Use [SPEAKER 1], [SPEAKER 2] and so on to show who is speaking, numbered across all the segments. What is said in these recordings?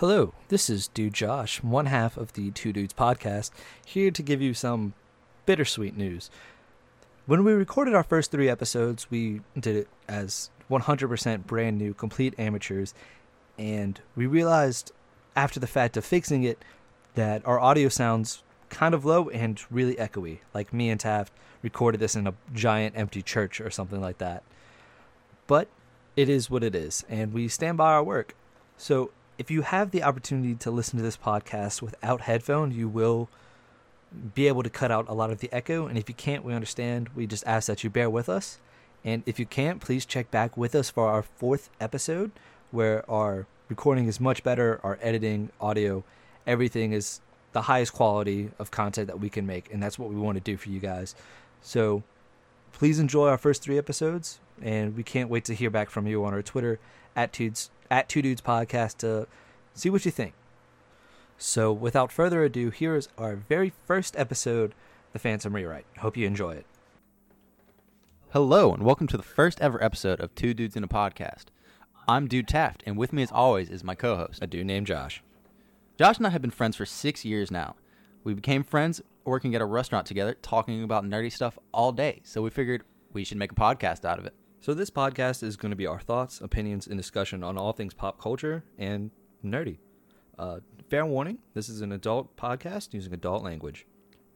[SPEAKER 1] Hello, this is Dude Josh, one half of the Two Dudes podcast, here to give you some bittersweet news. When we recorded our first three episodes, we did it as 100% brand new, complete amateurs, and we realized after the fact of fixing it that our audio sounds kind of low and really echoey, like me and Taft recorded this in a giant empty church or something like that. But it is what it is, and we stand by our work. So if you have the opportunity to listen to this podcast without headphones, you will be able to cut out a lot of the echo. And if you can't, we understand. We just ask that you bear with us. And if you can't, please check back with us for our fourth episode, where our recording is much better, our editing, audio, everything is the highest quality of content that we can make. And that's what we want to do for you guys. So please enjoy our first three episodes. And we can't wait to hear back from you on our Twitter at Tudes at Two Dudes Podcast to see what you think. So, without further ado, here is our very first episode, The Phantom Rewrite. Hope you enjoy it.
[SPEAKER 2] Hello, and welcome to the first ever episode of Two Dudes in a Podcast. I'm Dude Taft, and with me as always is my co host.
[SPEAKER 1] A dude named Josh.
[SPEAKER 2] Josh and I have been friends for six years now. We became friends working at a restaurant together, talking about nerdy stuff all day, so we figured we should make a podcast out of it.
[SPEAKER 1] So, this podcast is going to be our thoughts, opinions, and discussion on all things pop culture and nerdy. Uh, fair warning this is an adult podcast using adult language.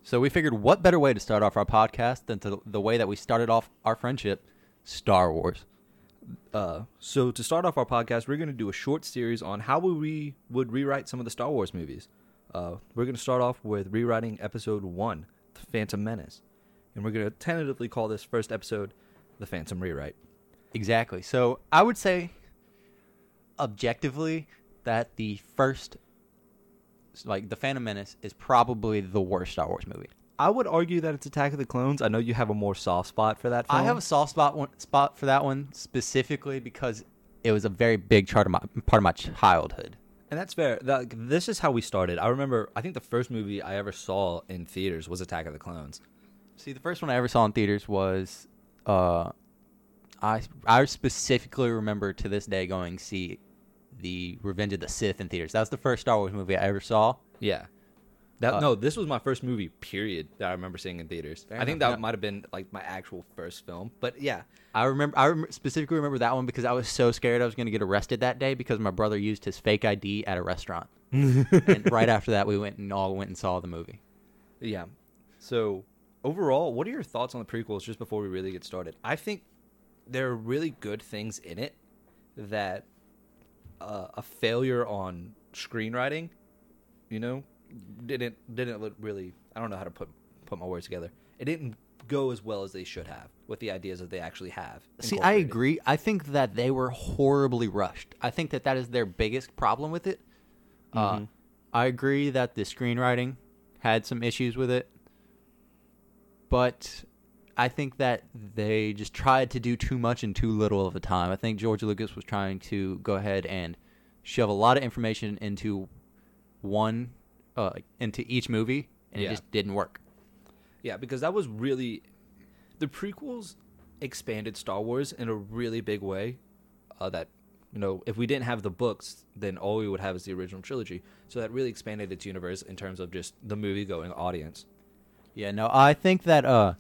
[SPEAKER 2] So we figured what better way to start off our podcast than to the way that we started off our friendship, Star Wars.
[SPEAKER 1] Uh, so to start off our podcast, we're going to do a short series on how we re- would rewrite some of the Star Wars movies. Uh, we're going to start off with rewriting Episode One, The Phantom Menace, and we're going to tentatively call this first episode The Phantom Rewrite.
[SPEAKER 2] Exactly. So I would say, objectively, that the first, like the Phantom Menace, is probably the worst Star Wars movie.
[SPEAKER 1] I would argue that it's Attack of the Clones. I know you have a more soft spot for that. Film.
[SPEAKER 2] I have a soft spot one, spot for that one specifically because it was a very big part of my part of my childhood.
[SPEAKER 1] And that's fair. That, this is how we started. I remember. I think the first movie I ever saw in theaters was Attack of the Clones.
[SPEAKER 2] See, the first one I ever saw in theaters was, uh, I I specifically remember to this day going see the Revenge of the Sith in theaters. That was the first Star Wars movie I ever saw.
[SPEAKER 1] Yeah. That
[SPEAKER 2] Uh,
[SPEAKER 1] no, this was my first movie. Period. That I remember seeing in theaters. I think
[SPEAKER 2] enough,
[SPEAKER 1] that
[SPEAKER 2] yeah.
[SPEAKER 1] might have been like my actual first film. But yeah,
[SPEAKER 2] I remember. I rem- specifically remember that one because I was so scared I was going to get arrested that day because my brother used his fake ID at a restaurant. and right after that, we went and all went and saw the movie.
[SPEAKER 1] yeah. So overall, what are your thoughts on the prequels? Just before we really get started, I think there are really good things in it that uh, a failure on screenwriting, you know, didn't didn't look really. I don't know how to put put my words together. It didn't go as well as they should have with the ideas that they actually have.
[SPEAKER 2] See, I agree. I think that they were horribly rushed. I think that that is their biggest problem with it. Uh,
[SPEAKER 1] Mhm.
[SPEAKER 2] I agree that the screenwriting had some issues with it, but I think that they just tried to do too much in too little of a time. I think George Lucas was trying to go ahead and shove a lot of information into one, uh, into each movie, and
[SPEAKER 1] Yeah.
[SPEAKER 2] it just didn't work.
[SPEAKER 1] Yeah, because that was really the prequels expanded Star Wars in a really big way. Uh, that you know, if we didn't have the books, then all we would have is the original trilogy. So that really expanded its universe in terms of just the movie going audience.
[SPEAKER 2] Yeah, no, I think that uh,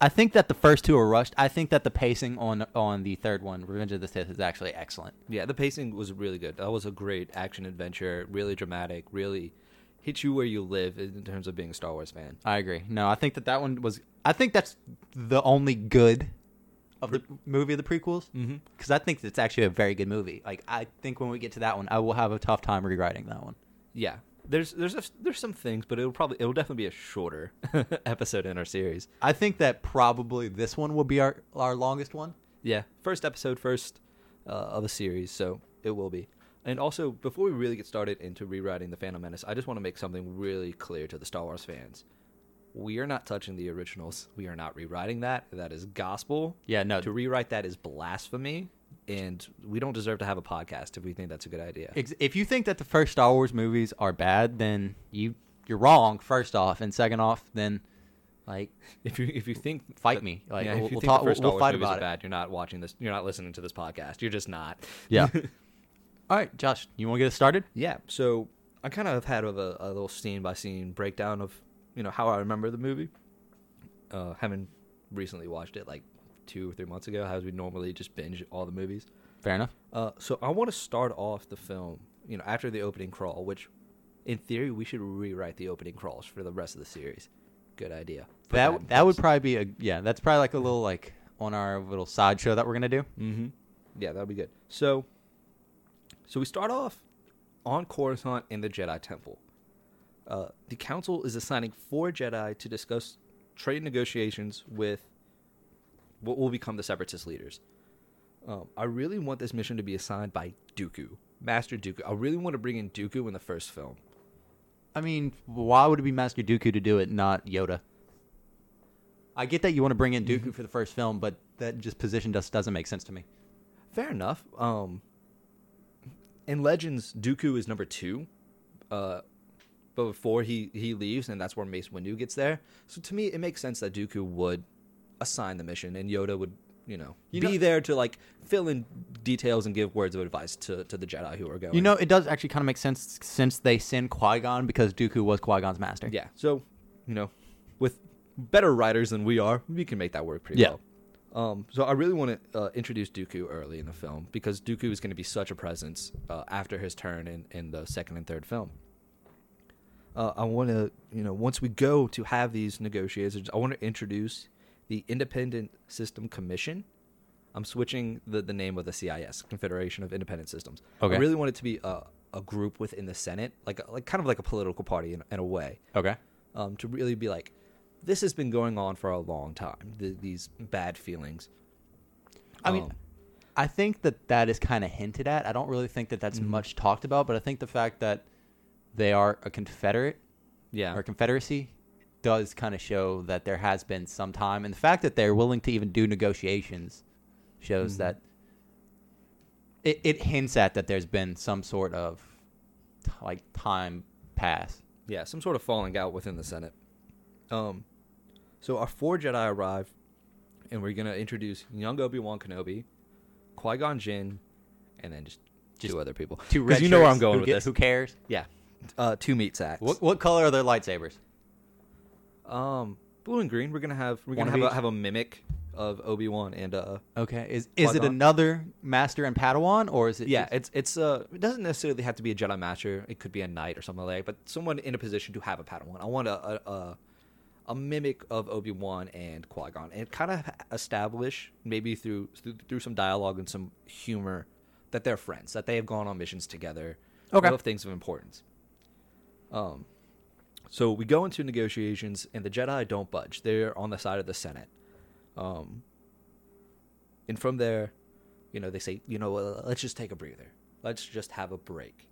[SPEAKER 2] I think that the first two are rushed. I think that the pacing on on the third one, Revenge of the Sith, is actually excellent.
[SPEAKER 1] Yeah, the pacing was really good. That was a great action adventure, really dramatic, really hit you where you live in terms of being a Star Wars fan.
[SPEAKER 2] I agree. No, I think that that one was. I think that's the only good of the movie of the prequels
[SPEAKER 1] Mm-hmm.
[SPEAKER 2] because I think it's actually a very good movie. Like I think when we get to that one, I will have a tough time rewriting that one.
[SPEAKER 1] Yeah, there's there's a, there's some things, but it'll probably it'll definitely be a shorter episode in our series.
[SPEAKER 2] I think that probably this one will be our our longest one.
[SPEAKER 1] Yeah, first episode, first uh, of a series, so it will be. And also, before we really get started into rewriting the Phantom Menace, I just want to make something really clear to the Star Wars fans. We are not touching the originals. We are not rewriting that. That is gospel.
[SPEAKER 2] Yeah, no.
[SPEAKER 1] To rewrite that is blasphemy, and we don't deserve to have a podcast if we think that's a good idea.
[SPEAKER 2] If you think that the first Star Wars movies are bad, then you you're wrong. First off, and second off, then like
[SPEAKER 1] If you if you think
[SPEAKER 2] Fight
[SPEAKER 1] that-
[SPEAKER 2] me. Like,
[SPEAKER 1] yeah,
[SPEAKER 2] we'll-
[SPEAKER 1] if you
[SPEAKER 2] we'll
[SPEAKER 1] think
[SPEAKER 2] talk-
[SPEAKER 1] the first
[SPEAKER 2] we'll- we'll fight about it.
[SPEAKER 1] bad, you're not watching this. You're not listening to this podcast. You're just not.
[SPEAKER 2] yeah. All right, Josh, you want to get us started?
[SPEAKER 1] Yeah. So I kind of have had a, a little scene by scene breakdown of you know how I remember the movie. Uh, having recently watched it like two or three months ago, as we normally just binge all the movies.
[SPEAKER 2] Fair enough.
[SPEAKER 1] Uh, so I want to start off the film, you know, after the opening crawl, which, in theory, we should rewrite the opening crawls for the rest of the series. Good idea. Put
[SPEAKER 2] that
[SPEAKER 1] in
[SPEAKER 2] that would probably be a yeah. That's probably like a little like on our little sideshow that we're gonna do.
[SPEAKER 1] Mm-hmm. Yeah, that'd be good. So, so we start off on Coruscant in the Jedi Temple. Uh, the Council is assigning four Jedi to discuss trade negotiations with what will become the Separatist leaders. Um, I really want this mission to be assigned by Dooku, Master Dooku. I really want to bring in Dooku in the first film.
[SPEAKER 2] I mean, why would it be Master Dooku to do it, not Yoda? I get that you want to bring in Dooku for the first film, but that just position just doesn't make sense to me.
[SPEAKER 1] Fair enough. Um, in Legends, Dooku is number two, uh, but before he he leaves, and that's where Mace Windu gets there. So to me, it makes sense that Dooku would assign the mission, and Yoda would, you know,
[SPEAKER 2] You
[SPEAKER 1] be
[SPEAKER 2] know-
[SPEAKER 1] there to like fill in details and give words of advice to to the Jedi who are going.
[SPEAKER 2] You know, it does actually kind of make sense since they send Qui Gon because Dooku was Qui Gon's master.
[SPEAKER 1] yeah. So you know, with better writers than we are, we can make that work pretty
[SPEAKER 2] Yeah.
[SPEAKER 1] well. Um, so I really want to uh, introduce Dooku early in the film because Dooku is going to be such a presence uh, after his turn in, in the second and third film. Uh, I want to, you know, once we go to have these negotiations, I want to introduce the Independent System Commission. I'm switching the, the name of the CIS, Confederation of Independent Systems.
[SPEAKER 2] Okay.
[SPEAKER 1] I really want it to be a, a group within the Senate, like like kind of like a political party in, in a way
[SPEAKER 2] Okay.
[SPEAKER 1] um, to really be like, this has been going on for a long time. Th- these bad feelings.
[SPEAKER 2] I mean,
[SPEAKER 1] Um,
[SPEAKER 2] I think that that is kind of hinted at. I don't really think that that's
[SPEAKER 1] Mhm.
[SPEAKER 2] much talked about, but I think the fact that they are a Confederate
[SPEAKER 1] yeah,
[SPEAKER 2] or Confederacy does kind of show that there has been some time, and the fact that they're willing to even do negotiations shows
[SPEAKER 1] Mhm.
[SPEAKER 2] that it, it hints at that there's been some sort of like time pass.
[SPEAKER 1] yeah, some sort of falling out within the Senate. Um, so our four Jedi arrive, and we're gonna introduce young Obi Wan Kenobi, Qui Gon Jinn, and then just,
[SPEAKER 2] Just
[SPEAKER 1] two other people.
[SPEAKER 2] Two red
[SPEAKER 1] you know where I'm going
[SPEAKER 2] who
[SPEAKER 1] with
[SPEAKER 2] get-
[SPEAKER 1] this.
[SPEAKER 2] Who cares?
[SPEAKER 1] Yeah, uh, two meat sacks.
[SPEAKER 2] What what color are their lightsabers?
[SPEAKER 1] Um, blue and green. We're gonna have we're gonna
[SPEAKER 2] of
[SPEAKER 1] have a,
[SPEAKER 2] each?
[SPEAKER 1] have a mimic of Obi Wan and uh
[SPEAKER 2] Okay, is is it
[SPEAKER 1] Qui-Gon?
[SPEAKER 2] another master and Padawan, or is it?
[SPEAKER 1] yeah,
[SPEAKER 2] just-
[SPEAKER 1] it's it's uh it doesn't necessarily have to be a Jedi Master. It could be a knight or something like that. But someone in a position to have a Padawan. I want a a, a, a mimic of Obi Wan and Qui Gon, and kind of establish maybe through, through through some dialogue and some humor that they're friends, that they have gone on missions together.
[SPEAKER 2] Okay.
[SPEAKER 1] of things of importance. Um, so we go into negotiations, and the Jedi don't budge. They're on the side of the Senate. Um, and from there, you know, they say, you know, let's just take a breather. Let's just have a break.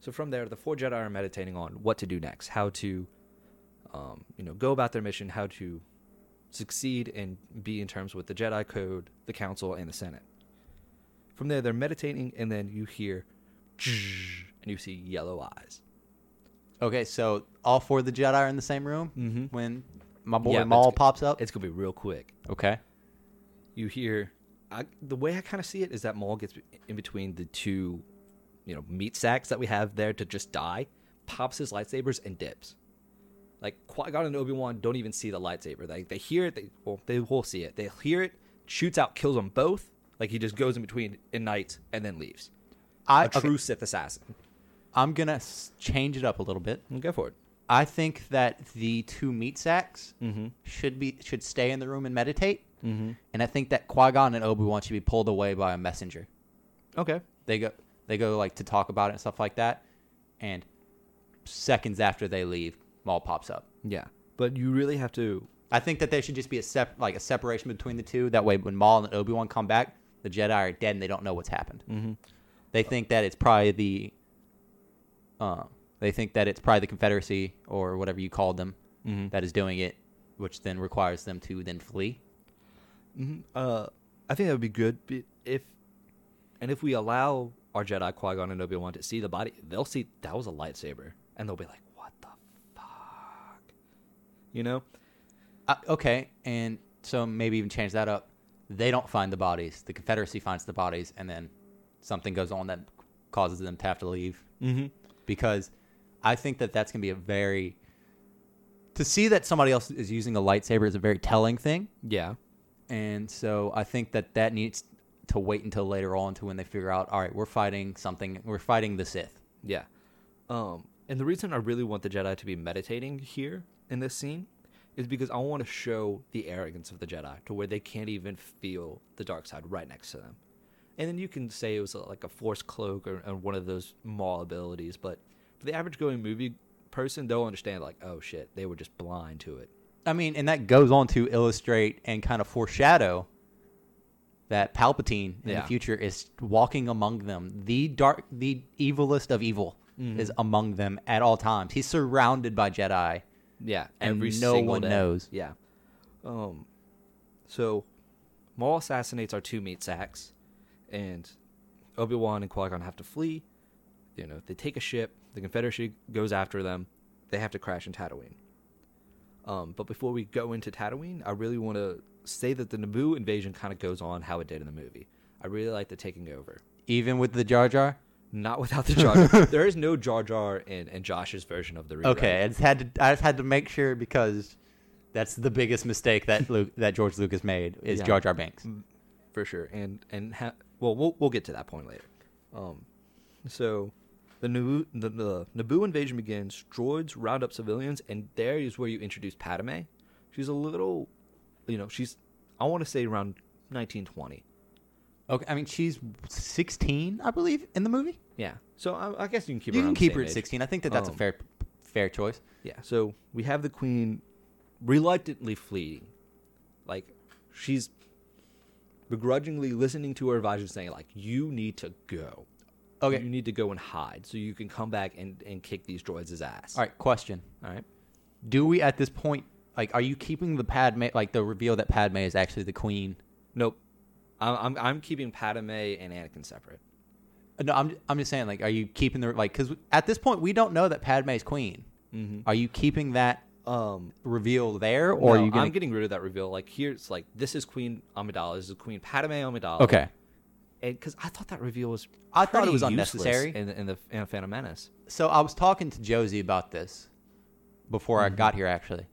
[SPEAKER 1] So from there, the four Jedi are meditating on what to do next, how to, um, you know, go about their mission, how to succeed and be in terms with the Jedi Code, the Council, and the Senate. From there, they're meditating, and then you hear, and you see yellow eyes.
[SPEAKER 2] Okay. So all four of the Jedi are in the same room
[SPEAKER 1] Mm-hmm.
[SPEAKER 2] when my boy
[SPEAKER 1] Yeah, but
[SPEAKER 2] Maul
[SPEAKER 1] it's-
[SPEAKER 2] pops up.
[SPEAKER 1] It's gonna be real quick.
[SPEAKER 2] okay.
[SPEAKER 1] you hear I, the way I kind of see it is that Maul gets in between the two, you know, meat sacks that we have there to just die, pops his lightsabers and dips. Like Qui Gon and Obi Wan don't even see the lightsaber. They they hear it. They well they will see it. They hear it, shoots out, kills them both. Like he just goes in between night and then leaves.
[SPEAKER 2] I
[SPEAKER 1] A
[SPEAKER 2] okay,
[SPEAKER 1] true Sith assassin.
[SPEAKER 2] I'm gonna change it up a little bit.
[SPEAKER 1] Go for it.
[SPEAKER 2] I think that the two meat sacks
[SPEAKER 1] Mm-hmm.
[SPEAKER 2] should be should stay in the room and meditate,
[SPEAKER 1] Mm-hmm.
[SPEAKER 2] and I think that Qui Gon and Obi Wan should be pulled away by a messenger.
[SPEAKER 1] Okay.
[SPEAKER 2] They go they go like to talk about it and stuff like that, and seconds after they leave, Maul pops up.
[SPEAKER 1] Yeah, but you really have to.
[SPEAKER 2] I think that there should just be a sep- like a separation between the two. That way, when Maul and Obi Wan come back, the Jedi are dead and they don't know what's happened.
[SPEAKER 1] Mm-hmm.
[SPEAKER 2] They think that it's probably the, uh, they think that it's probably the Confederacy or whatever you called them
[SPEAKER 1] Mm-hmm.
[SPEAKER 2] that is doing it, which then requires them to then flee.
[SPEAKER 1] hmm Uh, I think that would be good if, and if we allow our Jedi Qui Gon and Obi Wan to see the body, they'll see that was a lightsaber, and they'll be like, "What the fuck?" You know?
[SPEAKER 2] Uh, okay, and so maybe even change that up. They don't find the bodies. The Confederacy finds the bodies, and then something goes on that causes them to have to leave
[SPEAKER 1] Mm-hmm.
[SPEAKER 2] Because I think that that's going to be a very to see that somebody else is using a lightsaber is a very telling thing,
[SPEAKER 1] Yeah.
[SPEAKER 2] and so I think that that needs to wait until later on to when they figure out, all right, we're fighting something, we're fighting the Sith.
[SPEAKER 1] Yeah. Um, and the reason I really want the Jedi to be meditating here in this scene is because I want to show the arrogance of the Jedi to where they can't even feel the dark side right next to them. And then you can say it was like a force cloak or, or one of those Maul abilities, but for the average going movie person, they'll understand like, oh shit, they were just blind to it.
[SPEAKER 2] I mean, and that goes on to illustrate and kind of foreshadow that Palpatine in
[SPEAKER 1] Yeah.
[SPEAKER 2] the future is walking among them. The dark, the evilest of evil
[SPEAKER 1] Mhm.
[SPEAKER 2] is among them at all times. He's surrounded by Jedi.
[SPEAKER 1] Yeah,
[SPEAKER 2] And
[SPEAKER 1] every
[SPEAKER 2] no
[SPEAKER 1] single
[SPEAKER 2] one
[SPEAKER 1] day.
[SPEAKER 2] knows.
[SPEAKER 1] Yeah. Um. So, Maul assassinates our two meat sacks, and Obi Wan and Qui Gon have to flee. You know, they take a ship. The Confederacy goes after them. They have to crash in Tatooine. Um, but before we go into Tatooine, I really want to say that the Naboo invasion kind of goes on how it did in the movie. I really like the taking over.
[SPEAKER 2] Even with the Jar Jar.
[SPEAKER 1] Not without the Jar Jar. there is no Jar Jar in, in Josh's version of the rewrite.
[SPEAKER 2] Okay, I just had to. I just had to make sure because that's the biggest mistake that Luke, that George Lucas made is
[SPEAKER 1] Yeah.
[SPEAKER 2] Jar Jar Binks.
[SPEAKER 1] for sure. And and ha- well, we'll we'll get to that point later. Um, so the Naboo the, the Naboo invasion begins. Droids round up civilians, and there is where you introduce Padme. She's a little, you know, she's I want to say around 1920.
[SPEAKER 2] Okay, I mean she's 16, I believe, in the movie.
[SPEAKER 1] Yeah. So I, I guess you can keep
[SPEAKER 2] you
[SPEAKER 1] her.
[SPEAKER 2] can
[SPEAKER 1] around
[SPEAKER 2] keep her at
[SPEAKER 1] age.
[SPEAKER 2] 16. I think that that's
[SPEAKER 1] Um,
[SPEAKER 2] a fair fair choice.
[SPEAKER 1] Yeah. So we have the queen reluctantly fleeing, like she's begrudgingly listening to her advisors saying like, "You need to go."
[SPEAKER 2] Okay.
[SPEAKER 1] You need to go and hide so you can come back and, and kick these droids' ass.
[SPEAKER 2] All right, question.
[SPEAKER 1] All right.
[SPEAKER 2] Do we at this point like are you keeping the Padme like the reveal that Padme is actually the queen?
[SPEAKER 1] Nope. I'm, I'm, I'm keeping Padme and Anakin separate.
[SPEAKER 2] Uh, No, I'm I'm just saying like are you keeping the like cuz at this point we don't know that Padme is queen.
[SPEAKER 1] Mm-hmm.
[SPEAKER 2] Are you keeping that
[SPEAKER 1] Um,
[SPEAKER 2] reveal there or are you going
[SPEAKER 1] I'm getting rid of that reveal. Like here, it's like this is Queen Amidala. This is Queen Padme Amidala.
[SPEAKER 2] Okay.
[SPEAKER 1] And because I thought that reveal was,
[SPEAKER 2] I thought it was unnecessary.
[SPEAKER 1] in, in the in Phantom Menace.
[SPEAKER 2] So I was talking to Josie about this before
[SPEAKER 1] Mm-hmm.
[SPEAKER 2] I got here, actually,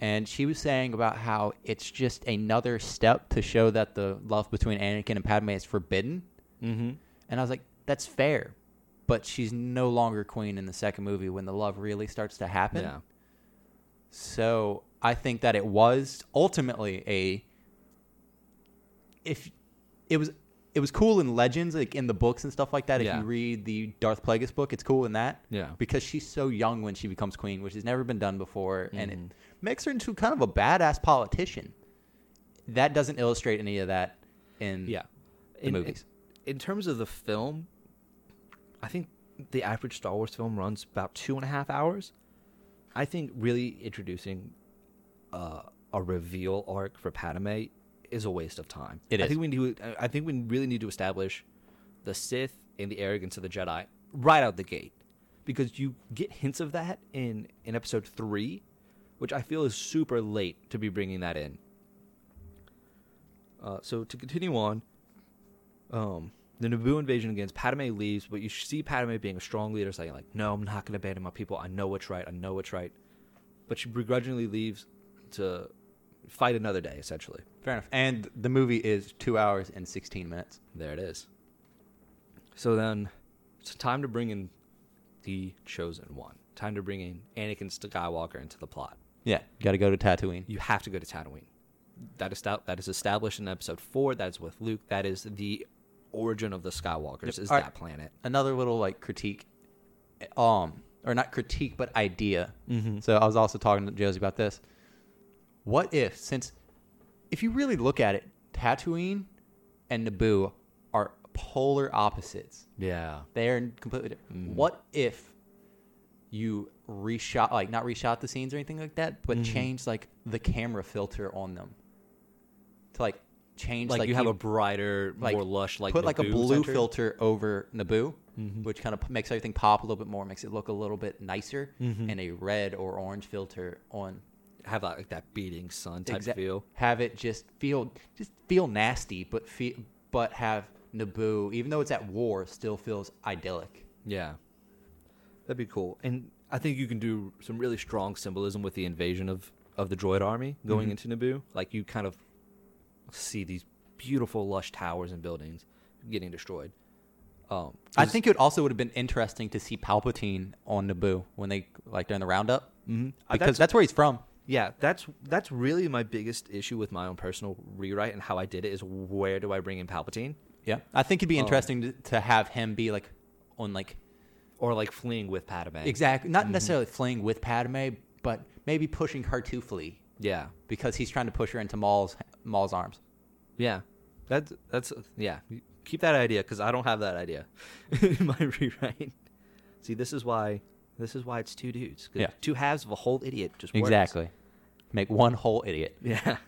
[SPEAKER 2] and she was saying about how it's just another step to show that the love between Anakin and Padme is forbidden.
[SPEAKER 1] Mm-hmm.
[SPEAKER 2] And I was like, that's fair, but she's no longer queen in the second movie when the love really starts to happen.
[SPEAKER 1] Yeah.
[SPEAKER 2] So I think that it was ultimately a if it was it was cool in legends like in the books and stuff like that. If
[SPEAKER 1] Yeah.
[SPEAKER 2] you read the Darth Plagueis book, it's cool in that.
[SPEAKER 1] Yeah.
[SPEAKER 2] Because she's so young when she becomes queen, which has never been done before, and it
[SPEAKER 1] Mhm.
[SPEAKER 2] makes her into kind of a badass politician. That doesn't illustrate any of that in
[SPEAKER 1] Yeah.
[SPEAKER 2] the movies.
[SPEAKER 1] In, in terms of the film, I think the average Star Wars film runs about two and a half hours. I think really introducing uh, a reveal arc for Padme is a waste of time.
[SPEAKER 2] It
[SPEAKER 1] I
[SPEAKER 2] is.
[SPEAKER 1] think we need. to- I think we really need to establish the Sith and the arrogance of the Jedi right out the gate, because you get hints of that in in Episode three, which I feel is super late to be bringing that in. Uh, so to continue on, um, the Naboo invasion begins. Padme leaves, but you see Padme being a strong leader, saying like, "No, I'm not going to abandon my people. I know what's right. I know what's right." But she begrudgingly leaves to fight another day. Essentially,
[SPEAKER 2] Fair enough. And the movie is two hours and sixteen minutes.
[SPEAKER 1] there it is. So then, it's time to bring in the chosen one. Time to bring in Anakin Skywalker into the plot.
[SPEAKER 2] Yeah, You got to go to Tatooine.
[SPEAKER 1] You have to go to Tatooine. That is that is established in Episode Four. That is with Luke. That is the origin of the Skywalkers. Is
[SPEAKER 2] All right.
[SPEAKER 1] that planet?
[SPEAKER 2] another little like critique um or not critique but idea
[SPEAKER 1] Mm-hmm.
[SPEAKER 2] so i was also talking to josie about this what if since if you really look at it tatooine and naboo are polar opposites
[SPEAKER 1] Yeah.
[SPEAKER 2] they are completely different what if you reshot like not reshot the scenes or anything like that but
[SPEAKER 1] Mhm.
[SPEAKER 2] change like the camera filter on them to like change
[SPEAKER 1] Like,
[SPEAKER 2] like,
[SPEAKER 1] you have a brighter,
[SPEAKER 2] like,
[SPEAKER 1] more lush, like
[SPEAKER 2] put like a blue
[SPEAKER 1] center.
[SPEAKER 2] filter over Naboo,
[SPEAKER 1] Mhm.
[SPEAKER 2] which kind of makes everything pop a little bit more, makes it look a little bit nicer,
[SPEAKER 1] Mhm.
[SPEAKER 2] and a red or orange filter on.
[SPEAKER 1] Have that, like that beating sun type
[SPEAKER 2] Exact-
[SPEAKER 1] feel.
[SPEAKER 2] Have it just feel just feel nasty, but feel but have Naboo, even though it's at war, still feels idyllic.
[SPEAKER 1] Yeah. That'd be cool. And I think you can do some really strong symbolism with the invasion of, of the droid army going
[SPEAKER 2] Mhm.
[SPEAKER 1] into Naboo. Like you kind of see these beautiful, lush towers and buildings getting destroyed. Um,
[SPEAKER 2] I think it also would have been interesting to see Palpatine on Naboo when they like during the roundup
[SPEAKER 1] Mhm. Uh,
[SPEAKER 2] because
[SPEAKER 1] that's-
[SPEAKER 2] that's, where he's from.
[SPEAKER 1] Yeah, that's that's really my biggest issue with my own personal rewrite and how I did it is where do I bring in Palpatine
[SPEAKER 2] Yeah, I think it'd be
[SPEAKER 1] Um,
[SPEAKER 2] interesting to, to have him be like on like
[SPEAKER 1] or like fleeing with Padme.
[SPEAKER 2] exactly not necessarily fleeing with Padme, but maybe pushing her to flee
[SPEAKER 1] Yeah,
[SPEAKER 2] because he's trying to push her into Maul's Maul's arms.
[SPEAKER 1] yeah, that's that's yeah. Keep that idea because I don't have that idea in my rewrite. See, this is why this is why it's two dudes.
[SPEAKER 2] Yeah.
[SPEAKER 1] two halves of a whole idiot just works.
[SPEAKER 2] Exactly, make one whole idiot.
[SPEAKER 1] Yeah.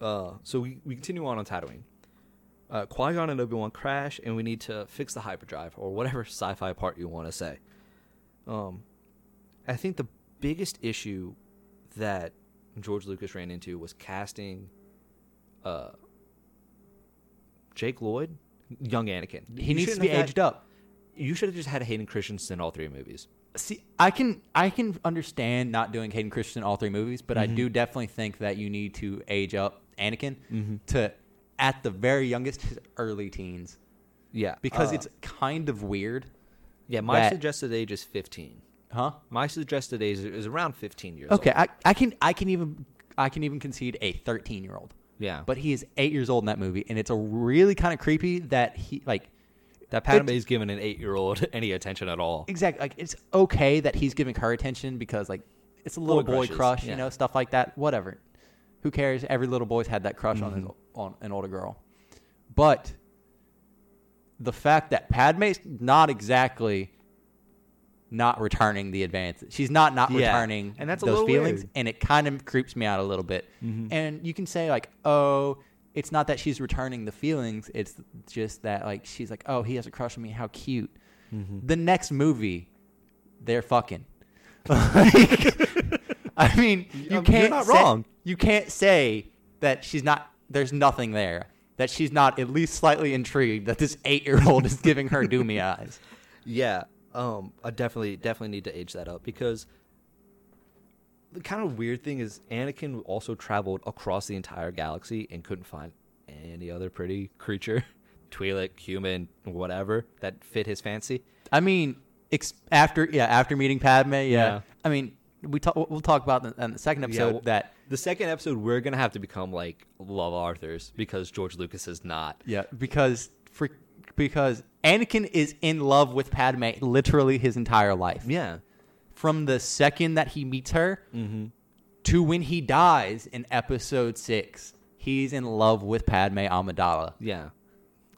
[SPEAKER 1] Uh, so we, we continue on on Tatooine. Uh, Qui Gon and Obi Wan crash, and we need to fix the hyperdrive or whatever sci-fi part you want to say. Um, I think the biggest issue that George Lucas ran into was casting, uh, Jake Lloyd, young Anakin.
[SPEAKER 2] He
[SPEAKER 1] You
[SPEAKER 2] needs to be
[SPEAKER 1] had-
[SPEAKER 2] aged up.
[SPEAKER 1] You should have just had Hayden Christensen in all three movies.
[SPEAKER 2] See, I can I can understand not doing Hayden Christensen in all three movies, but I
[SPEAKER 1] Mhm.
[SPEAKER 2] do definitely think that you need to age up Anakin
[SPEAKER 1] Mhm.
[SPEAKER 2] to at the very youngest his early teens
[SPEAKER 1] Yeah,
[SPEAKER 2] because
[SPEAKER 1] uh,
[SPEAKER 2] it's kind of weird,
[SPEAKER 1] yeah. My suggested age is fifteen.
[SPEAKER 2] Huh?
[SPEAKER 1] My suggested age is around fifteen years.
[SPEAKER 2] Okay,
[SPEAKER 1] old.
[SPEAKER 2] I, I can I can even I can even concede a 13 year old,
[SPEAKER 1] yeah,
[SPEAKER 2] but he is eight years old in that movie, and it's a really kind of creepy that he like
[SPEAKER 1] that Padme is giving an eight-year-old any attention at all.
[SPEAKER 2] exactly like it's okay that he's giving her attention because like it's a little
[SPEAKER 1] Boy
[SPEAKER 2] boy, crush,
[SPEAKER 1] yeah.
[SPEAKER 2] you know, stuff like that. Whatever. Who cares? Every little boy's had that crush on his
[SPEAKER 1] Mhm.
[SPEAKER 2] on an older girl. But the fact that Padme's not exactly not returning the advance. She's not not
[SPEAKER 1] Yeah,
[SPEAKER 2] returning
[SPEAKER 1] and that's
[SPEAKER 2] those feelings
[SPEAKER 1] weird.
[SPEAKER 2] and it kind of creeps me out a little bit.
[SPEAKER 1] Mhm.
[SPEAKER 2] And you can say like, "Oh, it's not that she's returning the feelings, it's just that like she's like, "Oh, he has a crush on me. How cute."
[SPEAKER 1] Mhm.
[SPEAKER 2] the next movie, they're fucking. Like, I mean, you
[SPEAKER 1] you're
[SPEAKER 2] can't
[SPEAKER 1] not
[SPEAKER 2] say,
[SPEAKER 1] wrong.
[SPEAKER 2] You can't say that she's not. There's nothing there. That she's not at least slightly intrigued that this eight-year-old is giving her doomy eyes.
[SPEAKER 1] Yeah, um, I definitely definitely need to age that up because the kind of weird thing is Anakin also traveled across the entire galaxy and couldn't find any other pretty creature, Twi'lek, human, whatever that fit his fancy.
[SPEAKER 2] I mean, ex- after yeah, after meeting Padme, yeah.
[SPEAKER 1] Yeah.
[SPEAKER 2] I mean, we talk. We'll talk about in the, the second episode
[SPEAKER 1] well-
[SPEAKER 2] that
[SPEAKER 1] The second episode, we're gonna have to become like love Arthur's because George Lucas is not.
[SPEAKER 2] yeah, because for because Anakin is in love with Padme literally his entire life.
[SPEAKER 1] Yeah.
[SPEAKER 2] From the second that he meets her
[SPEAKER 1] Mm-hmm.
[SPEAKER 2] to when he dies in episode six, he's in love with Padme Amidala.
[SPEAKER 1] Yeah,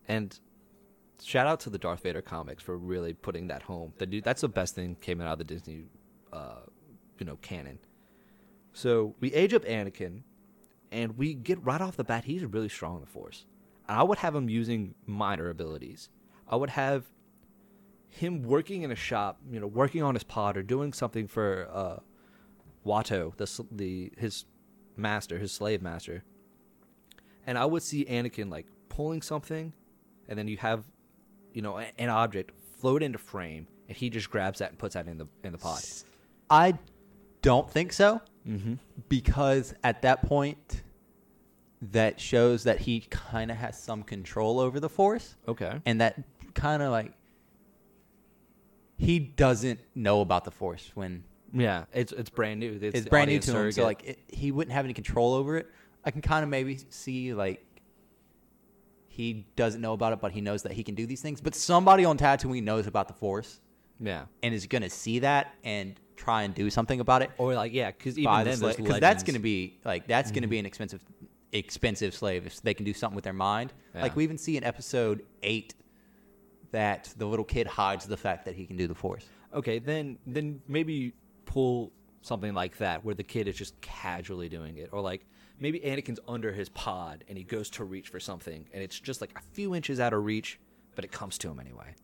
[SPEAKER 1] and shout out to the Darth Vader comics for really putting that home. The that's the best thing came out of the Disney, uh, you know, canon. So we age up Anakin, and we get right off the bat he's really strong in the Force. I would have him using minor abilities. I would have him working in a shop, you know, working on his pod or doing something for uh, Watto, the the his master, his slave master and I would see Anakin like pulling something, and then you have, you know, an object float into frame, and he just grabs that and puts that in the in the pod.
[SPEAKER 2] I don't think so
[SPEAKER 1] Mm-hmm.
[SPEAKER 2] because at that point, that shows that he kind of has some control over the Force,
[SPEAKER 1] Okay.
[SPEAKER 2] and that kind of like he doesn't know about the Force when
[SPEAKER 1] Yeah, it's it's brand new. It's,
[SPEAKER 2] it's, brand new to him. So like it, he wouldn't have any control over it. I can kind of maybe see like he doesn't know about it, but he knows that he can do these things. But somebody on Tatooine knows about the Force
[SPEAKER 1] yeah,
[SPEAKER 2] and is to see that and try and do something about it.
[SPEAKER 1] or like yeah, because even
[SPEAKER 2] buy
[SPEAKER 1] then,
[SPEAKER 2] slave-
[SPEAKER 1] there's
[SPEAKER 2] 'cause that's to be like that's going to mm-hmm. be an expensive expensive slave if they can do something with their mind. Like we even see in episode eight that the little kid hides the fact that he can do the Force.
[SPEAKER 1] okay. Then then maybe pull something like that where the kid is just casually doing it, or like maybe Anakin's under his pod and he goes to reach for something, and it's just like a few inches out of reach, but it comes to him anyway.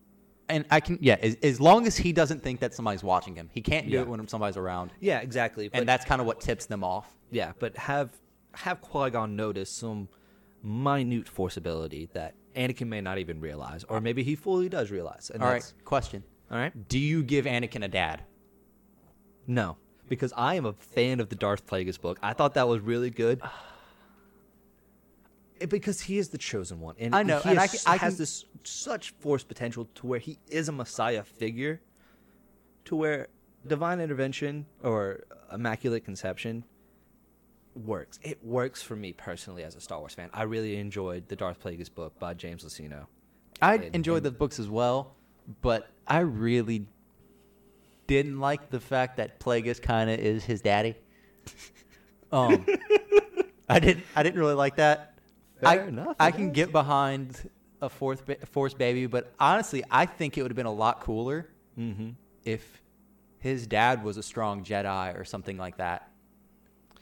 [SPEAKER 2] And I can yeah, as, as long as he doesn't think that somebody's watching him, he can't do
[SPEAKER 1] Yeah.
[SPEAKER 2] it when somebody's around.
[SPEAKER 1] Yeah, exactly. But
[SPEAKER 2] and that's kind of what tips them off.
[SPEAKER 1] Yeah, but have have Qui Gon notice some minute force ability that Anakin may not even realize, or maybe he fully does realize. And
[SPEAKER 2] All right,
[SPEAKER 1] that's-
[SPEAKER 2] question.
[SPEAKER 1] all right.
[SPEAKER 2] Do you give Anakin a dad?
[SPEAKER 1] No, because I am a fan of the Darth Plagueis book. I thought that was really good. Because he is the chosen one, and
[SPEAKER 2] I know,
[SPEAKER 1] he
[SPEAKER 2] and I
[SPEAKER 1] has,
[SPEAKER 2] can- I
[SPEAKER 1] has
[SPEAKER 2] can-
[SPEAKER 1] this such force potential to where he is a messiah figure, to where divine intervention or immaculate conception works. It works for me personally as a Star Wars fan. I really enjoyed the Darth Plagueis book by James Luceno.
[SPEAKER 2] I
[SPEAKER 1] And-
[SPEAKER 2] enjoyed the books as well, but I really didn't like the fact that Plagueis kind of is his daddy. Um, I didn't. I didn't really like that.
[SPEAKER 1] Fair
[SPEAKER 2] I,
[SPEAKER 1] enough,
[SPEAKER 2] I
[SPEAKER 1] I
[SPEAKER 2] can get behind a fourth ba- force baby, but honestly, I think it would have been a lot cooler
[SPEAKER 1] Mm-hmm.
[SPEAKER 2] if his dad was a strong Jedi or something like that,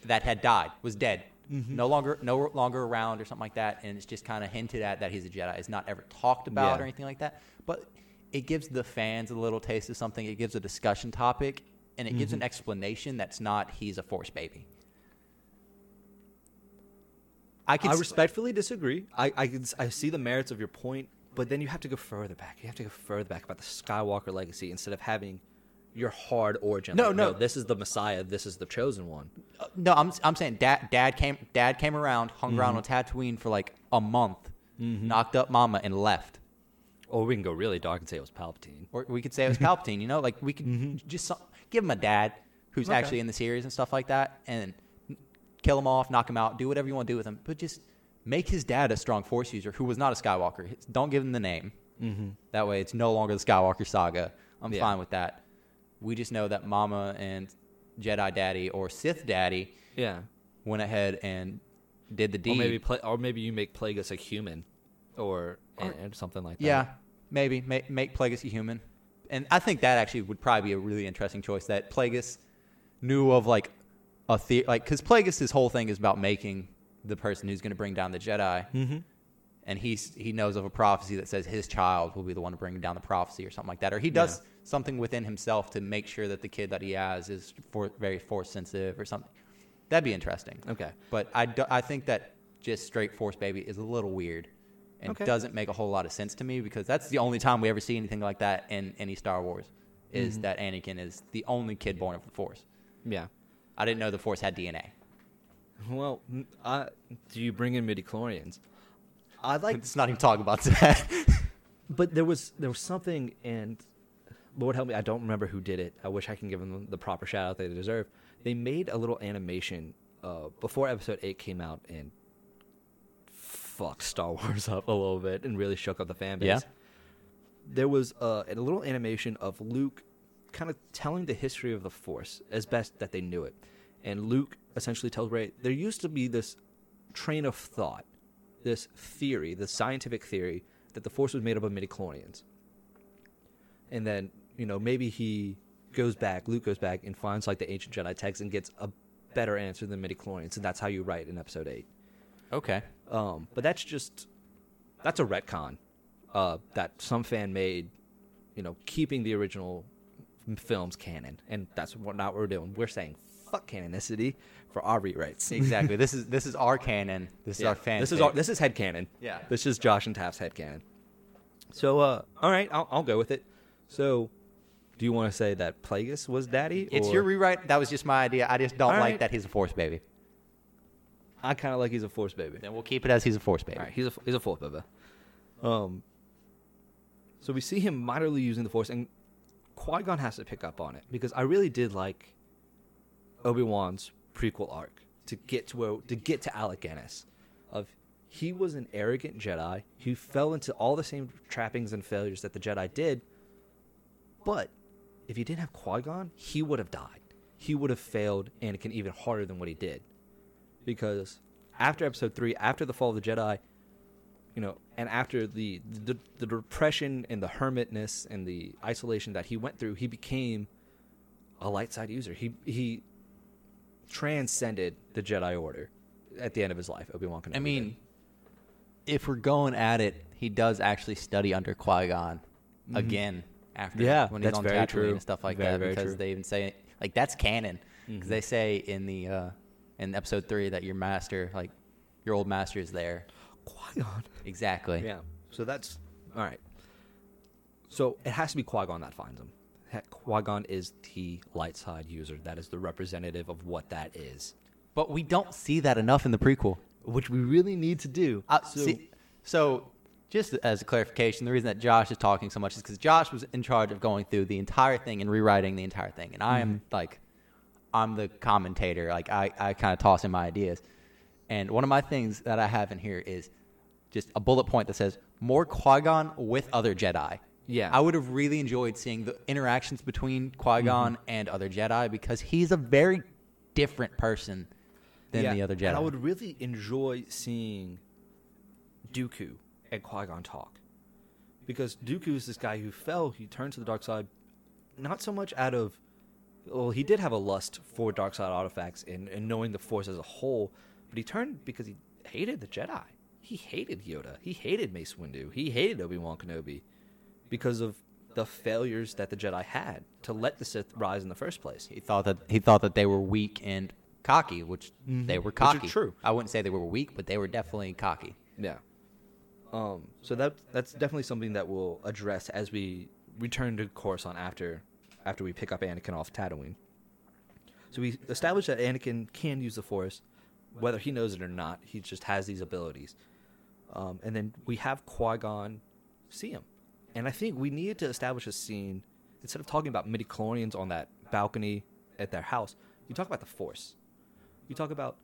[SPEAKER 2] that had died, was dead,
[SPEAKER 1] Mhm.
[SPEAKER 2] no longer no longer around or something like that, and it's just kind of hinted at that he's a Jedi. It's not ever talked about
[SPEAKER 1] Yeah.
[SPEAKER 2] or anything like that, but it gives the fans a little taste of something. It gives a discussion topic, and it gives
[SPEAKER 1] Mhm.
[SPEAKER 2] an explanation that's not he's a Force baby. I can
[SPEAKER 1] I respectfully disagree. I, I can I see the merits of your point, but then you have to go further back. You have to go further back about the Skywalker legacy instead of having your hard origin.
[SPEAKER 2] No,
[SPEAKER 1] Like,
[SPEAKER 2] no.
[SPEAKER 1] This is the Messiah. This is the chosen one.
[SPEAKER 2] Uh, no, I'm I'm saying dad dad came dad came around, hung around
[SPEAKER 1] Mhm.
[SPEAKER 2] on Tatooine for like a month,
[SPEAKER 1] Mhm.
[SPEAKER 2] knocked up Mama and left.
[SPEAKER 1] Or we can go really dark and say it was Palpatine.
[SPEAKER 2] Or we could say it was Palpatine, you know, like we could
[SPEAKER 1] Mhm.
[SPEAKER 2] just give him a dad who's
[SPEAKER 1] Okay.
[SPEAKER 2] actually in the series and stuff like that, and kill him off, knock him out, do whatever you want to do with him, but just make his dad a strong Force user who was not a Skywalker. Don't give him the name.
[SPEAKER 1] Mm-hmm.
[SPEAKER 2] That way, it's no longer the Skywalker saga. I'm
[SPEAKER 1] Yeah.
[SPEAKER 2] fine with that. We just know that Mama and Jedi Daddy or Sith Daddy
[SPEAKER 1] Yeah.
[SPEAKER 2] went ahead and did the deed.
[SPEAKER 1] Or maybe play, or maybe you make Plagueis a human, or,
[SPEAKER 2] Or-
[SPEAKER 1] and, something like that.
[SPEAKER 2] Yeah, maybe make make Plagueis a human, and I think that actually would probably be a really interesting choice. That Plagueis knew of like a the like because Plagueis' whole thing is about making the person who's going to bring down the Jedi,
[SPEAKER 1] Mm-hmm.
[SPEAKER 2] and he's he knows of a prophecy that says his child will be the one to bring down the prophecy or something like that, or he does something within himself to make sure that the kid that he has is for, very force sensitive or something. That'd be interesting.
[SPEAKER 1] Okay.
[SPEAKER 2] But I, do, I think that just straight Force Baby is a little weird and
[SPEAKER 1] Okay.
[SPEAKER 2] doesn't make a whole lot of sense to me because that's the only time we ever see anything like that in any Star Wars is
[SPEAKER 1] Mhm.
[SPEAKER 2] that Anakin is the only kid born of the Force.
[SPEAKER 1] Yeah.
[SPEAKER 2] I didn't know the Force had DNA.
[SPEAKER 1] Well, I, do you bring in midi chlorians? I like
[SPEAKER 2] Let's not even talk about that.
[SPEAKER 1] but there was there was something and lord help me. I don't remember who did it. I wish i can give them the proper shout out they deserve. They made a little animation uh, before episode 8 came out and fucked star wars up a little bit and really shook up the fan base.
[SPEAKER 2] Yeah?
[SPEAKER 1] there was uh, a little animation of luke kind of telling the history of the force as best that they knew it. And luke essentially tells Rey there used to be this train of thought this theory the scientific theory that the force was made up of midichlorians and then you know maybe he goes back luke goes back and finds like the ancient jedi text and gets a better answer than midichlorians and that's how you write in episode 8
[SPEAKER 2] okay.
[SPEAKER 1] um, but that's just that's a retcon uh, that some fan made you know keeping the original films canon and that's what not what we're doing we're saying fuck canonicity for our rewrites
[SPEAKER 2] Exactly. this is this is our canon. This is our fan.
[SPEAKER 1] this is our this is head canon
[SPEAKER 2] Yeah.
[SPEAKER 1] this is josh and taft's head canon so uh all right i'll, I'll go with it so do you want to say that plagueis was daddy
[SPEAKER 2] It's
[SPEAKER 1] or-
[SPEAKER 2] your rewrite. That was just my idea. I just don't
[SPEAKER 1] All
[SPEAKER 2] like
[SPEAKER 1] right.
[SPEAKER 2] that he's a Force baby.
[SPEAKER 1] i kind of like he's a force baby
[SPEAKER 2] Then we'll keep it as he's a Force baby.
[SPEAKER 1] All right, he's a he's a force baby. Um, so we see him mightily using the force, and Qui Gon has to pick up on it because I really did like Obi Wan's prequel arc to get to where to get to Alec Guinness. Of he was an arrogant Jedi who fell into all the same trappings and failures that the Jedi did, but if he didn't have Qui Gon, he would have died. He would have failed Anakin even harder than what he did, because after Episode Three, after the fall of the Jedi, you know, and after the, the the depression and the hermitness and the isolation that he went through, he became a light side user. He he transcended the Jedi Order at the end of his life. Obi Wan Kenobi.
[SPEAKER 2] I mean,
[SPEAKER 1] did.
[SPEAKER 2] if we're going at it, he does actually study under Qui Gon mm-hmm. again after
[SPEAKER 1] Mm-hmm. Yeah,
[SPEAKER 2] when he's
[SPEAKER 1] that's
[SPEAKER 2] on
[SPEAKER 1] very
[SPEAKER 2] Tatooine
[SPEAKER 1] true.
[SPEAKER 2] and stuff like
[SPEAKER 1] Very,
[SPEAKER 2] that.
[SPEAKER 1] very
[SPEAKER 2] because
[SPEAKER 1] true.
[SPEAKER 2] they even say like that's canon because
[SPEAKER 1] Mhm.
[SPEAKER 2] they say in the uh, in episode three that your master, like your old master, is there.
[SPEAKER 1] Qui Gon.
[SPEAKER 2] Exactly.
[SPEAKER 1] Yeah. So that's all right. So it has to be Qui Gon that finds him. Qui Gon is the light side user. That is the representative of what that is,
[SPEAKER 2] But we don't see that enough in the prequel.
[SPEAKER 1] which we really need to do.
[SPEAKER 2] Uh,
[SPEAKER 1] so,
[SPEAKER 2] see, so, just as a clarification, the reason that Josh is talking so much is because Josh was in charge of going through the entire thing and rewriting the entire thing, and I am mm-hmm. like, I'm the commentator. Like I, I kind of toss in my ideas, and one of my things that I have in here is just a bullet point that says more Qui Gon with other Jedi.
[SPEAKER 1] Yeah.
[SPEAKER 2] I would have really enjoyed seeing the interactions between Qui Gon mm-hmm. and other Jedi because he's a very different person than the other Jedi.
[SPEAKER 1] And I would really enjoy seeing Dooku and Qui Gon talk, because Dooku is this guy who fell. He turned to the dark side, not so much out of, well, he did have a lust for dark side artifacts and, and knowing the Force as a whole, but he turned because he hated the Jedi. He hated Yoda. He hated Mace Windu. He hated Obi Wan Kenobi, because of the failures that the Jedi had to let the Sith rise in the first place.
[SPEAKER 2] He thought that he thought that they were weak and cocky, which mm-hmm. they were cocky.
[SPEAKER 1] true.
[SPEAKER 2] I wouldn't say they were weak, but they were definitely cocky.
[SPEAKER 1] Yeah. Um, so that that's definitely something that we'll address as we return to Coruscant after after we pick up Anakin off Tatooine. So we established that Anakin can use the Force, whether he knows it or not. He just has these abilities. Um, and then we have Qui Gon see him, and I think we needed to establish a scene instead of talking about midi chlorians on that balcony at their house. You talk about the Force. You talk about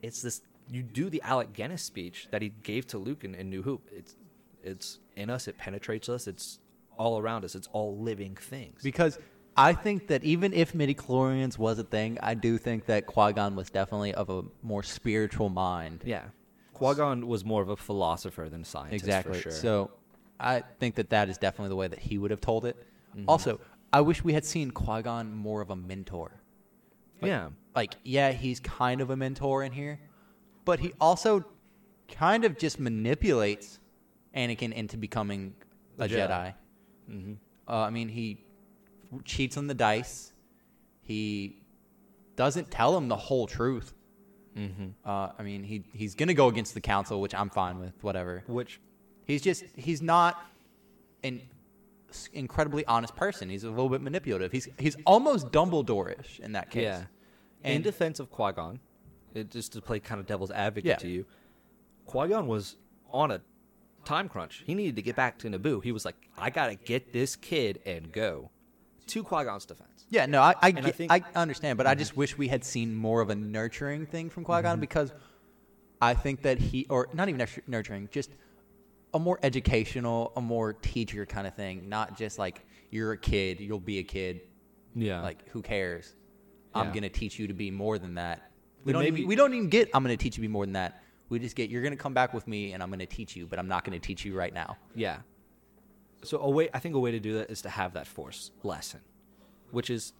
[SPEAKER 1] it's this you do the Alec Guinness speech that he gave to Luke in, in New Hope. It's it's in us, it penetrates us, it's all around us, it's all living things.
[SPEAKER 2] Because I think that even if midichlorians was a thing, I do think that Qui Gon was definitely of a more spiritual mind.
[SPEAKER 1] yeah. Qui Gon was more of a philosopher than a scientist.
[SPEAKER 2] exactly.
[SPEAKER 1] For sure.
[SPEAKER 2] So I think that that is definitely the way that he would have told it.
[SPEAKER 1] Mm-hmm.
[SPEAKER 2] Also, I wish we had seen Qui Gon more of a mentor. Like-
[SPEAKER 1] yeah.
[SPEAKER 2] like yeah, he's kind of a mentor in here, but he also kind of just manipulates Anakin into becoming a
[SPEAKER 1] Jedi.
[SPEAKER 2] Jedi.
[SPEAKER 1] hmm
[SPEAKER 2] Uh, I mean, he cheats on the dice. He doesn't tell him the whole truth.
[SPEAKER 1] hmm
[SPEAKER 2] Uh, I mean, he he's gonna go against the council, which I'm fine with. Whatever.
[SPEAKER 1] Which
[SPEAKER 2] He's just he's not an incredibly honest person. He's a little bit manipulative. He's he's almost Dumbledore-ish in that case.
[SPEAKER 1] yeah. in defense of Qui Gon, just to play kind of devil's advocate
[SPEAKER 2] Yeah.
[SPEAKER 1] to you, Qui Gon was on a time crunch. He needed to get back to Naboo. He was like, I gotta get this kid and go. To Qui Gon's defense.
[SPEAKER 2] Yeah, no, I I,
[SPEAKER 1] And I think-
[SPEAKER 2] I understand, but I just wish we had seen more of a nurturing thing from Qui Gon mm-hmm. because I think that he, or not even nurturing, just a more educational, a more teacher kind of thing, not just like you're a kid, you'll be a kid,
[SPEAKER 1] Yeah.
[SPEAKER 2] like who cares? I'm gonna teach you to be more than that. We don't
[SPEAKER 1] maybe-
[SPEAKER 2] even, we don't even get I'm gonna teach you more than that. We just get you're gonna come back with me and I'm gonna teach you, but I'm not gonna teach you right now.
[SPEAKER 1] Yeah. So a way I think a way to do that is to have that force lesson, which is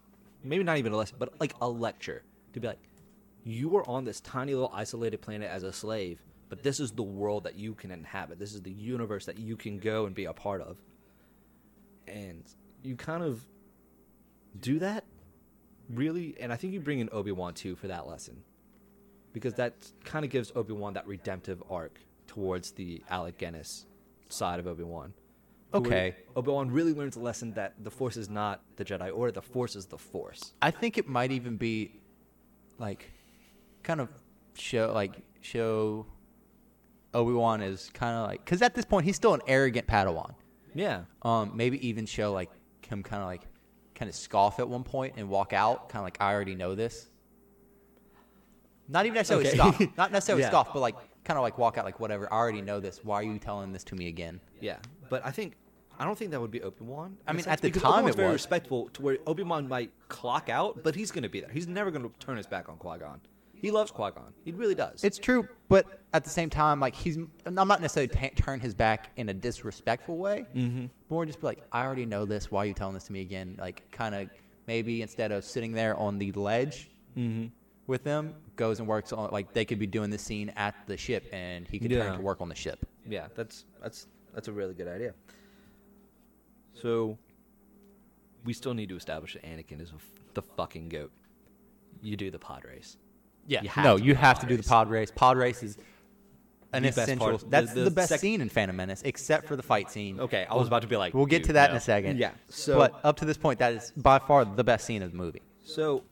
[SPEAKER 1] maybe not even a lesson, but like a lecture to be like, you were on this tiny little isolated planet as a slave, but this is the world that you can inhabit. This is the universe that you can go and be a part of. And you kind of do that really, and I think you bring in Obi Wan too for that lesson, because that kind of gives Obi Wan that redemptive arc towards the Alec Guinness side of Obi Wan.
[SPEAKER 2] Okay.
[SPEAKER 1] Obi Wan really learns a lesson that the Force is not the Jedi Order. The Force is the Force.
[SPEAKER 2] I think it might even be like kind of show like show Obi Wan is kind of like because at this point he's still an arrogant Padawan.
[SPEAKER 1] Yeah.
[SPEAKER 2] Um, maybe even show like him kind of like kind of scoff at one point and walk out, kind of like I already know this. Not even necessarily
[SPEAKER 1] Okay.
[SPEAKER 2] scoff, not necessarily
[SPEAKER 1] Yeah.
[SPEAKER 2] scoff, but like kind of like walk out like whatever. I already know this. Why are you telling this to me again?
[SPEAKER 1] Yeah. But I think I don't think that would be Obi Wan.
[SPEAKER 2] I mean, at the time
[SPEAKER 1] Obi-Wan's
[SPEAKER 2] it
[SPEAKER 1] very
[SPEAKER 2] was.
[SPEAKER 1] respectful to where Obi Wan might clock out, but he's going to be there. He's never going to turn his back on Qui Gon. He loves Qui Gon. He really does.
[SPEAKER 2] It's true, but at the same time, like he's I'm not necessarily ta turn his back in a disrespectful way.
[SPEAKER 1] Mhm.
[SPEAKER 2] More just be like, I already know this. Why are you telling this to me again? Like, kind of maybe instead of sitting there on the ledge
[SPEAKER 1] Mhm.
[SPEAKER 2] With them, goes and works on like they could be doing the scene at the ship, and he could
[SPEAKER 1] Yeah.
[SPEAKER 2] turn to work on the ship.
[SPEAKER 1] Yeah, that's that's that's a really good idea. So we still need to establish that Anakin is a f- the fucking goat. You do the pod race.
[SPEAKER 2] Yeah,
[SPEAKER 1] You
[SPEAKER 2] no, you have to do the pod race. Pod race is an
[SPEAKER 1] The
[SPEAKER 2] essential. that's
[SPEAKER 1] the-
[SPEAKER 2] the,
[SPEAKER 1] the
[SPEAKER 2] best
[SPEAKER 1] sec-
[SPEAKER 2] scene in Phantom Menace, except for the fight scene.
[SPEAKER 1] Okay, I was about to be like,
[SPEAKER 2] We'll get
[SPEAKER 1] dude,
[SPEAKER 2] to that in a second.
[SPEAKER 1] Yeah. So
[SPEAKER 2] but up to this point, that is by far the best scene of the movie.
[SPEAKER 1] So,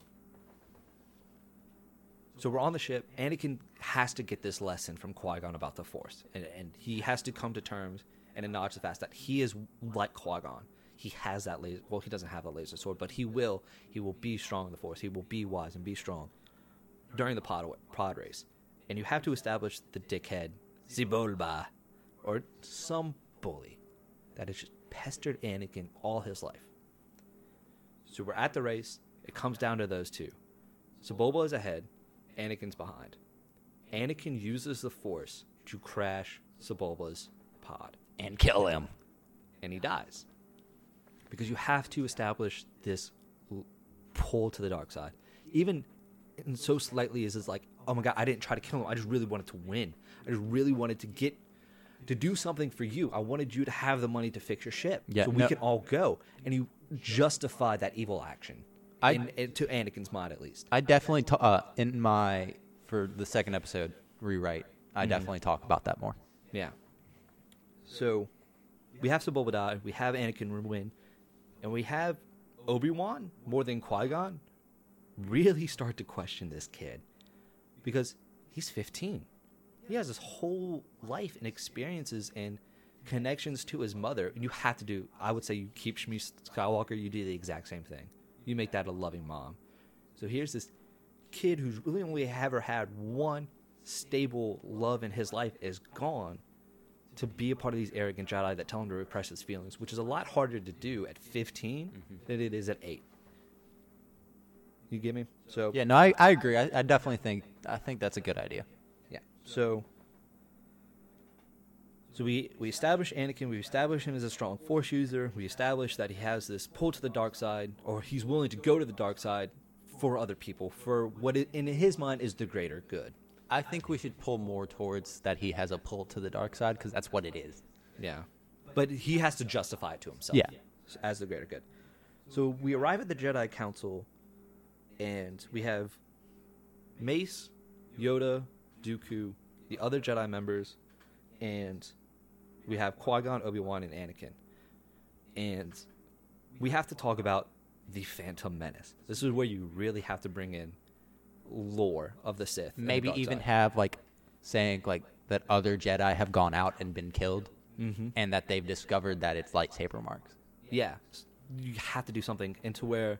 [SPEAKER 1] so we're on the ship. Anakin has to get this lesson from Qui Gon about the Force, and, and he has to come to terms and acknowledge the fact that he is like Qui Gon. He has that laser. Well, he doesn't have the laser sword, but he will. He will be strong in the Force. He will be wise and be strong during the pod pod race. And you have to establish the dickhead Sebulba, or some bully that has just pestered Anakin all his life. So we're at the race. It comes down to those two. Sebulba is ahead. Anakin's behind. Anakin uses the Force to crash Sebulba's pod,
[SPEAKER 2] And kill him.
[SPEAKER 1] and he dies. Because you have to establish this pull to the dark side. Even and so slightly as it's like, oh my god, I didn't try to kill him. I just really wanted to win. I just really wanted to get to do something for you. I wanted you to have the money to fix your ship,
[SPEAKER 2] Yeah,
[SPEAKER 1] so we
[SPEAKER 2] no-
[SPEAKER 1] can all go. And you justify that evil action,
[SPEAKER 2] I-
[SPEAKER 1] in, in- to Anakin's mind at least.
[SPEAKER 2] I definitely ta- uh, in my for the second episode rewrite.
[SPEAKER 1] Mm-hmm.
[SPEAKER 2] I definitely talk about that more.
[SPEAKER 1] Yeah. So we have Sebulba we have Anakin win, and we have Obi Wan more than Qui Gon really start to question this kid because he's 15. He has his whole life and experiences and connections to his mother. You have to do. I would say you keep Shmi Skywalker. You do the exact same thing. You make that a loving mom. So here's this kid who's really only ever had one stable love in his life is gone to be a part of these arrogant Jedi that tell him to repress his feelings, which is a lot harder to do at 15 mm-hmm. than it is at 8. You get me? So
[SPEAKER 2] Yeah, no, I, I agree. I, I definitely think I think that's a good idea.
[SPEAKER 1] yeah. So so we we establish Anakin, we establish him as a strong force user, we establish that he has this pull to the dark side or he's willing to go to the dark side for other people for what it, in his mind is the greater good.
[SPEAKER 2] I think we should pull more towards that he has a pull to the dark side because that's what it is.
[SPEAKER 1] Yeah. But he has to justify it to himself.
[SPEAKER 2] Yeah.
[SPEAKER 1] As the greater good. So we arrive at the Jedi Council and we have Mace, Yoda, Dooku, the other Jedi members, and we have Qui Gon, Obi Wan, and Anakin. And we have to talk about the Phantom Menace. This is where you really have to bring in lore of the Sith. and the
[SPEAKER 2] Maybe even have like saying like that other Jedi have gone out and been killed,
[SPEAKER 1] Mm-hmm.
[SPEAKER 2] and that they've discovered that it's lightsaber marks.
[SPEAKER 1] Yeah, you have to do something into where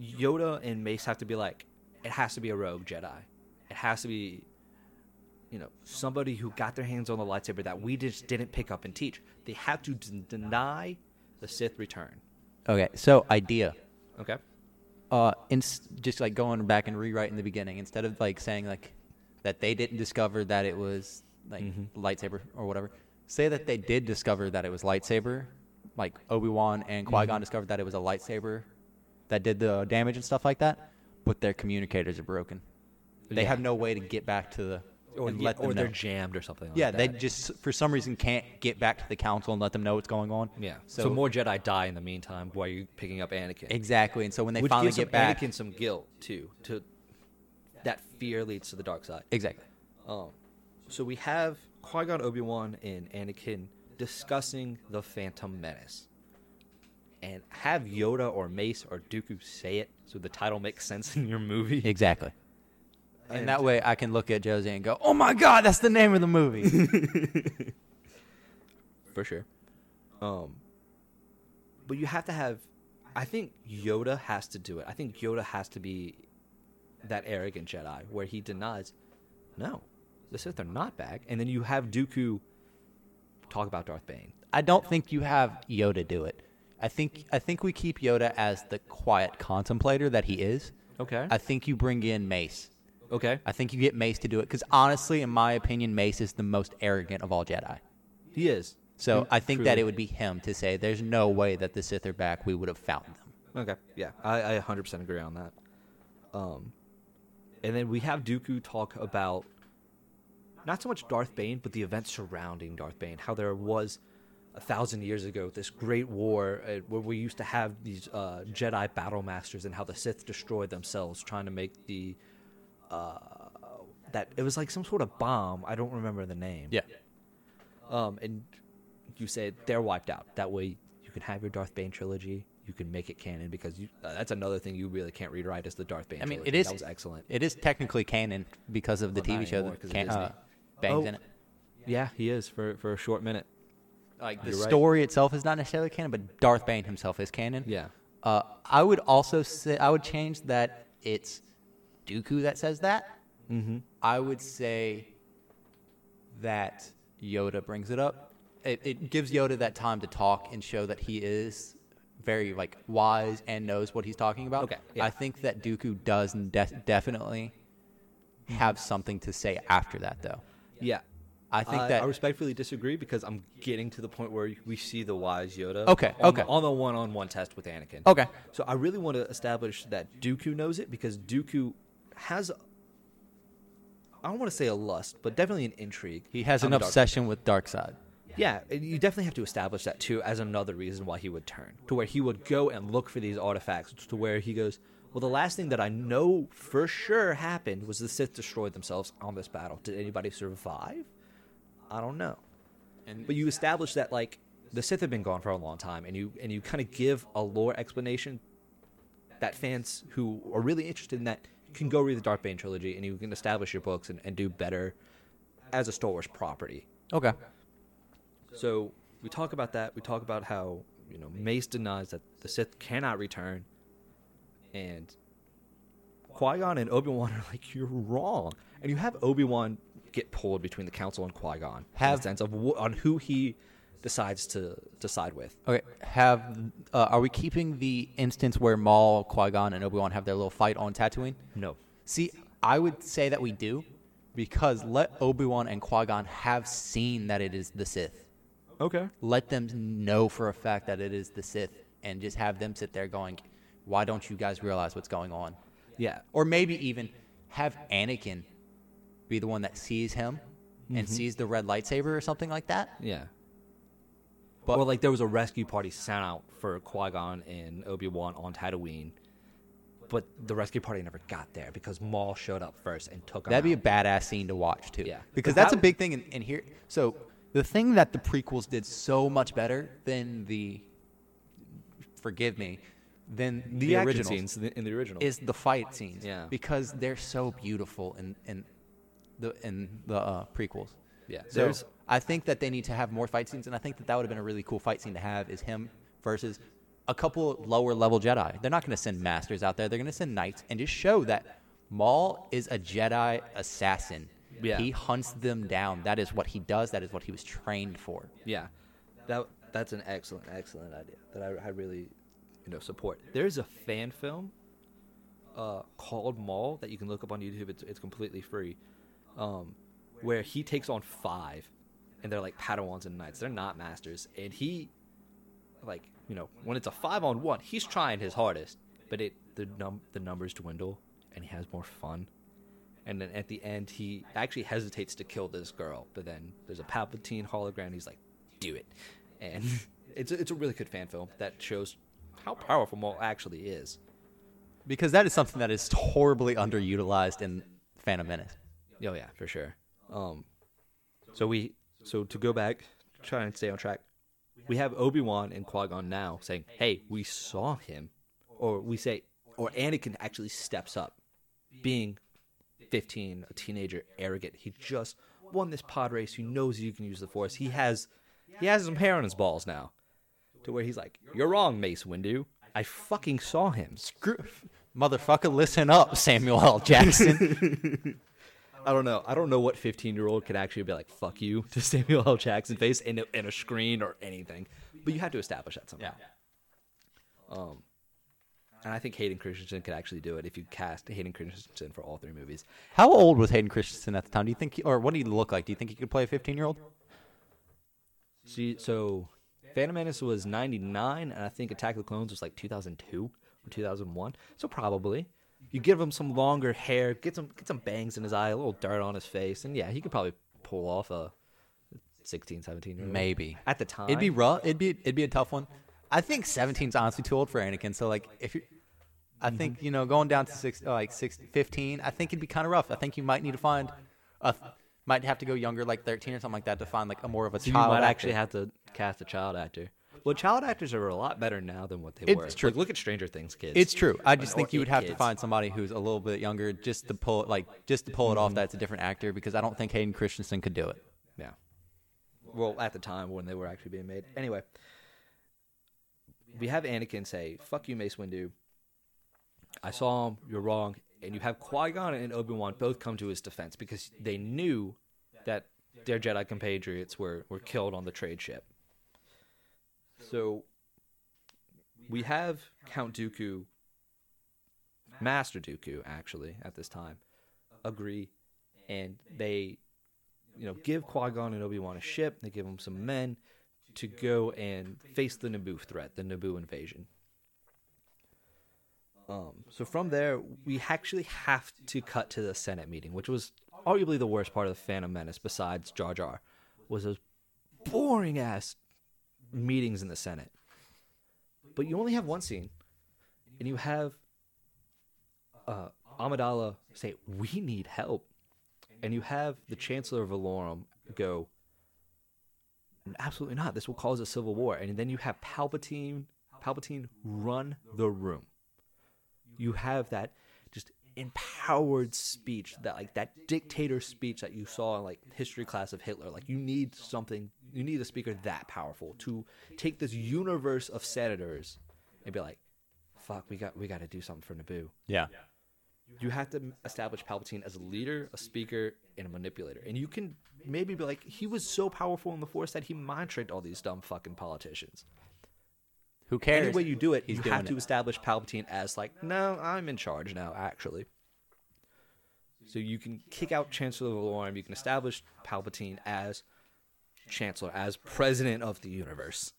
[SPEAKER 1] Yoda and Mace have to be like, it has to be a rogue Jedi. It has to be, you know, somebody who got their hands on the lightsaber that we just didn't pick up and teach. They have to d- deny the Sith return.
[SPEAKER 2] Okay, so idea.
[SPEAKER 1] Okay.
[SPEAKER 2] uh, in, just like going back and rewriting the beginning instead of like saying like that they didn't discover that it was like lightsaber or whatever. Say that they did discover that it was lightsaber, like Obi Wan and Qui Gon discovered that it was a lightsaber that did the damage and stuff like that, but their communicators are broken. They
[SPEAKER 1] Yeah.
[SPEAKER 2] have no way to get back to the
[SPEAKER 1] Or,
[SPEAKER 2] and let them
[SPEAKER 1] or they're jammed or something like
[SPEAKER 2] yeah,
[SPEAKER 1] that.
[SPEAKER 2] they just for some reason can't get back to the council and let them know what's going on.
[SPEAKER 1] Yeah.
[SPEAKER 2] So,
[SPEAKER 1] So, more Jedi die in the meantime while you're picking up Anakin.
[SPEAKER 2] exactly, and so when they
[SPEAKER 1] Which
[SPEAKER 2] finally
[SPEAKER 1] gives
[SPEAKER 2] get back,
[SPEAKER 1] Anakin some guilt too. To that fear leads to the dark side.
[SPEAKER 2] exactly.
[SPEAKER 1] Um, so we have Qui Gon, Obi Wan, and Anakin discussing the Phantom Menace, and have Yoda or Mace or Dooku say it so the title makes sense in your movie.
[SPEAKER 2] Exactly. And,
[SPEAKER 1] And-
[SPEAKER 2] that way I can look at Josie and go, "Oh my God, that's the name of the movie."
[SPEAKER 1] for sure. Um, but you have to have. I think Yoda has to do it. I think Yoda has to be that arrogant Jedi where he denies, no, the Sith are not back, and then you have Dooku talk about Darth Bane.
[SPEAKER 2] I don't think you have Yoda do it. I think I think we keep Yoda as the quiet contemplator that he is.
[SPEAKER 1] Okay.
[SPEAKER 2] I think you bring in Mace.
[SPEAKER 1] Okay.
[SPEAKER 2] I think you get Mace to do it because honestly, in my opinion, Mace is the most arrogant of all Jedi.
[SPEAKER 1] He is.
[SPEAKER 2] So I think that
[SPEAKER 1] truly.
[SPEAKER 2] it would be him to say, "There's no way that the Sith are back. We would have found them."
[SPEAKER 1] Okay. Yeah, I, I 100% agree on that. Um, and then we have Dooku talk about not so much Darth Bane, but the events surrounding Darth Bane. How there was a thousand years ago this great war uh, where we used to have these uh, Jedi battle masters, and how the Sith destroyed themselves trying to make the uh, that it was like some sort of bomb. I don't remember the name.
[SPEAKER 2] Yeah.
[SPEAKER 1] Um, and you said they're wiped out. That way, you can have your Darth Bane trilogy. You can make it canon because you, uh, that's another thing you really can't rewrite is the Darth Bane.
[SPEAKER 2] I mean,
[SPEAKER 1] trilogy.
[SPEAKER 2] it is
[SPEAKER 1] that was excellent.
[SPEAKER 2] It is technically canon because of the
[SPEAKER 1] Well, not
[SPEAKER 2] TV show
[SPEAKER 1] anymore, 'cause
[SPEAKER 2] that
[SPEAKER 1] of
[SPEAKER 2] can, uh,
[SPEAKER 1] Disney.
[SPEAKER 2] bangs
[SPEAKER 1] Oh.
[SPEAKER 2] in it.
[SPEAKER 1] Yeah, he is for for a short minute.
[SPEAKER 2] Like the
[SPEAKER 1] You're right.
[SPEAKER 2] story itself is not necessarily canon, but Darth Bane himself is canon.
[SPEAKER 1] Yeah.
[SPEAKER 2] Uh, I would also say I would change that it's Dooku that says that.
[SPEAKER 1] Mm-hmm.
[SPEAKER 2] I would say that Yoda brings it up. It, it gives Yoda that time to talk and show that he is very like wise and knows what he's talking about.
[SPEAKER 1] Okay, yeah.
[SPEAKER 2] I think that Dooku does de- definitely have something to say after that, though.
[SPEAKER 1] Yeah.
[SPEAKER 2] I think
[SPEAKER 1] I,
[SPEAKER 2] that
[SPEAKER 1] I respectfully disagree because I'm getting to the point where we see the wise Yoda.
[SPEAKER 2] Okay,
[SPEAKER 1] on
[SPEAKER 2] okay.
[SPEAKER 1] The, on the one-on-one test with Anakin.
[SPEAKER 2] okay.
[SPEAKER 1] So I really want to establish that Dooku knows it because Dooku has. I don't want to say a lust, but definitely an intrigue.
[SPEAKER 2] He has an
[SPEAKER 1] the dark
[SPEAKER 2] obsession with dark side.
[SPEAKER 1] Yeah, you definitely have to establish that too as another reason why he would turn to where he would go and look for these artifacts to where he goes. Well, the last thing that I know for sure happened was the Sith destroyed themselves on this battle. Did anybody survive? I don't know.
[SPEAKER 2] And
[SPEAKER 1] But you establish that like the Sith have been gone for a long time, and you and you kind of give a lore explanation that fans who are really interested in that can go read the Darth Bane trilogy, and you can establish your books and, and do better as a Star Wars property.
[SPEAKER 2] okay.
[SPEAKER 1] So we talk about that. We talk about how you know Mace denies that the Sith cannot return, and Qui Gon and Obi Wan are like, "You're wrong," and you have Obi Wan get pulled between the Council and Qui Gon
[SPEAKER 2] Have-
[SPEAKER 1] sense of wh- on who he decides to to side with.
[SPEAKER 2] Okay. Have uh, are we keeping the instance where Maul, Qui Gon, and Obi Wan have their little fight on Tatooine?
[SPEAKER 1] No,
[SPEAKER 2] See, I would say that we do, because let Obi Wan and Qui Gon have seen that it is the Sith.
[SPEAKER 1] okay,
[SPEAKER 2] Let them know for a fact that it is the Sith, and just have them sit there going, "Why don't you guys realize what's going on?"
[SPEAKER 1] yeah,
[SPEAKER 2] Or maybe even have Anakin be the one that sees him and sees the red lightsaber or something like that.
[SPEAKER 1] yeah.
[SPEAKER 2] But-
[SPEAKER 1] or like there was a rescue party sent out for Qui Gon and Obi Wan on Tatooine. But the rescue party never got there because Maul showed up first and took.
[SPEAKER 2] That'd be a badass scene to watch too.
[SPEAKER 1] Yeah.
[SPEAKER 2] because
[SPEAKER 1] But
[SPEAKER 2] that's a big thing in, in here. So the thing that the prequels did so much better than the, forgive me, than the,
[SPEAKER 1] the, action
[SPEAKER 2] originals
[SPEAKER 1] scenes in the, in the original.
[SPEAKER 2] is the fight scenes.
[SPEAKER 1] Yeah.
[SPEAKER 2] because they're so beautiful in in the in the uh, prequels.
[SPEAKER 1] yeah,
[SPEAKER 2] So
[SPEAKER 1] there's
[SPEAKER 2] I think that they need to have more fight scenes, and I think that that would have been a really cool fight scene to have. Is him versus a couple lower level Jedi. They're not going to send masters out there. They're going to send knights and just show that Maul is a Jedi assassin.
[SPEAKER 1] Yeah.
[SPEAKER 2] He hunts them down. That is what he does. That is what he was trained for.
[SPEAKER 1] Yeah, that that's an excellent, excellent idea that I, I really, you know, support. There's a fan film, uh, called Maul that you can look up on YouTube. It's it's completely free, um, where he takes on five, and they're like Padawans and knights. They're not masters, and he, like you know, when it's a five on one, he's trying his hardest, but it the num the numbers dwindle, and he has more fun. And then at the end, he actually hesitates to kill this girl, but then there's a Palpatine hologram. He's like, "Do it," and it's a, it's a really good fan film that shows how powerful Maul actually is.
[SPEAKER 2] Because that is something that is horribly underutilized in Phantom Menace.
[SPEAKER 1] Oh yeah, for sure. Um, so we so to go back, try and stay on track. We have Obi Wan and Qui Gon now saying, "Hey, we saw him," or we say, or Anakin actually steps up, being 15, a teenager, arrogant. He just won this pod race. He knows you can use the Force. He has he has some hair on his balls now, to where he's like, "You're wrong, Mace Windu. I fucking saw him."
[SPEAKER 2] Screw, motherfucker, listen up, Samuel L. Jackson.
[SPEAKER 1] I don't know. I don't know what 15 year old could actually be like, fuck you to Samuel L. Jackson face in a, in a screen or anything. But you have to establish that somehow. Yeah. Um, and I think Hayden Christensen could actually do it if you cast Hayden Christensen for all three movies.
[SPEAKER 2] How old was Hayden Christensen at the time? Do you think, he, or what did he look like? Do you think he could play a 15 year old?
[SPEAKER 1] See, so Phantom Menace was 99, and I think Attack of the Clones was like 2002 or 2001. So probably. You give him some longer hair, get some get some bangs in his eye, a little dirt on his face, and yeah, he could probably pull off a 16, 17 year old.
[SPEAKER 2] Maybe.
[SPEAKER 1] At the time.
[SPEAKER 2] It'd be rough. It'd be it'd be a tough one. I think 17's honestly too old for Anakin. So like, if you I think you know going down to six, uh, like six, 15, I think it'd be kind of rough. I think you might need to find a, might have to go younger, like thirteen or something like that, to find like a more of a
[SPEAKER 1] So you
[SPEAKER 2] child.
[SPEAKER 1] might
[SPEAKER 2] actor.
[SPEAKER 1] actually have to cast a child actor. Well, child actors are a lot better now than what they
[SPEAKER 2] It's
[SPEAKER 1] were.
[SPEAKER 2] It's true.
[SPEAKER 1] Like, look at Stranger Things kids.
[SPEAKER 2] It's true. I just think you would have to find somebody who's a little bit younger just to pull it, like just to pull it off. That's a different actor because I don't think Hayden Christensen could do it.
[SPEAKER 1] Yeah. Well, at the time when they were actually being made. Anyway, we have Anakin say, "Fuck you, Mace Windu. I saw him. You're wrong." And you have Qui Gon and Obi Wan both come to his defense because they knew that their Jedi compatriots were were killed on the trade ship. So we have Count Dooku, Master Dooku, actually at this time, agree, and they you know, give Qui Gon and Obi Wan a ship. They give them some men to go and face the Naboo threat, the Naboo invasion. Um, so from there, we actually have to cut to the Senate meeting, which was arguably the worst part of the Phantom Menace, besides Jar Jar, was those boring ass meetings in the Senate. But you only have one scene, and you have uh, Amidala say, "We need help." and you have the Chancellor of Valorum go, absolutely not. This will cause a civil war. And then you have Palpatine, Palpatine run the room. You have that empowered speech, that like that dictator speech that you saw in like history class of Hitler. Like you need something, you need a speaker that powerful to take this universe of senators and be like, "Fuck, we got we got to do something for Naboo."
[SPEAKER 2] Yeah.
[SPEAKER 1] you have to establish Palpatine as a leader, a speaker, and a manipulator. And you can maybe be like, he was so powerful in the Force that he mind tricked all these dumb fucking politicians.
[SPEAKER 2] Who cares?
[SPEAKER 1] Any way you do it,
[SPEAKER 2] He's
[SPEAKER 1] you have to
[SPEAKER 2] it.
[SPEAKER 1] establish Palpatine as like, no, I'm in charge now, actually. So you can kick out Chancellor Valorum. You can establish Palpatine as Chancellor, as President of the universe.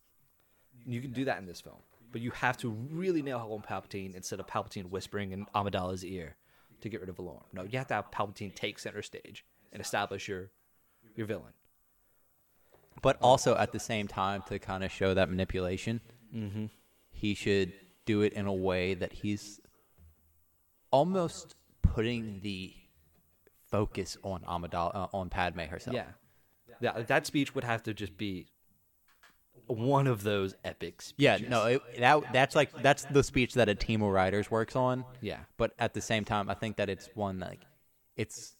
[SPEAKER 1] You can do that in this film, but you have to really nail home Palpatine instead of Palpatine whispering in Amidala's ear to get rid of Valorum. No, you have to have Palpatine take center stage and establish your your villain.
[SPEAKER 2] But also at the same time, to kind of show that manipulation,
[SPEAKER 1] Mm-hmm.
[SPEAKER 2] he should do it in a way that he's almost putting the focus on Amidala, uh, on Padme herself.
[SPEAKER 1] Yeah, yeah. That speech would have to just be one of those epic speeches.
[SPEAKER 2] Yeah, no, it, that that's like that's the speech that a team of writers works on.
[SPEAKER 1] Yeah.
[SPEAKER 2] But at the same time, I think that it's one like it's.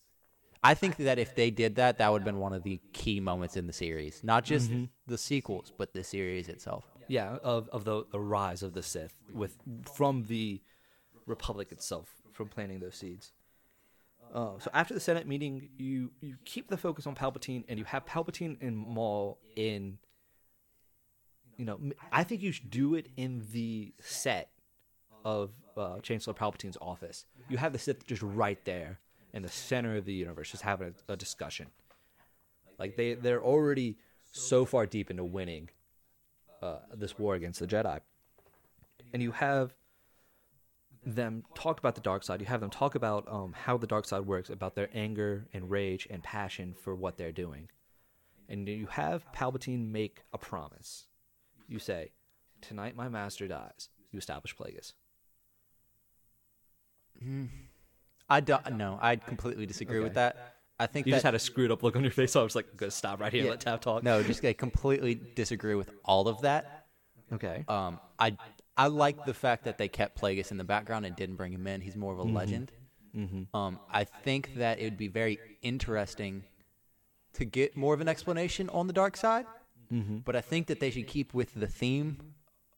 [SPEAKER 2] I think that if they did that, that would have been one of the key moments in the series, not just the sequels, but the series itself.
[SPEAKER 1] Yeah, of of the the rise of the Sith with from the Republic itself from planting those seeds. Uh, so after the Senate meeting, you you keep the focus on Palpatine, and you have Palpatine and Maul in. You know, I think you should do it in the set of uh, Chancellor Palpatine's office. You have the Sith just right there in the center of the universe, just having a, a discussion. Like they they're already so far deep into winning uh, this war against the Jedi, and you have them talk about the dark side. You have them talk about um, how the dark side works, about their anger and rage and passion for what they're doing, and you have Palpatine make a promise. You say, "Tonight, my master dies." You establish Plagueis.
[SPEAKER 2] I don't no, I completely disagree with that. I think
[SPEAKER 1] You
[SPEAKER 2] that
[SPEAKER 1] just had a screwed up look on your face. So I was like, "I'm gonna stop right here.
[SPEAKER 2] Yeah.
[SPEAKER 1] and Let Tav talk."
[SPEAKER 2] no, just I completely disagree with all of that.
[SPEAKER 1] Okay.
[SPEAKER 2] Um, I I like the fact that they kept Plagueis in the background and didn't bring him in. He's more of a legend. Um, I think that it would be very interesting to get more of an explanation on the dark side. But I think that they should keep with the theme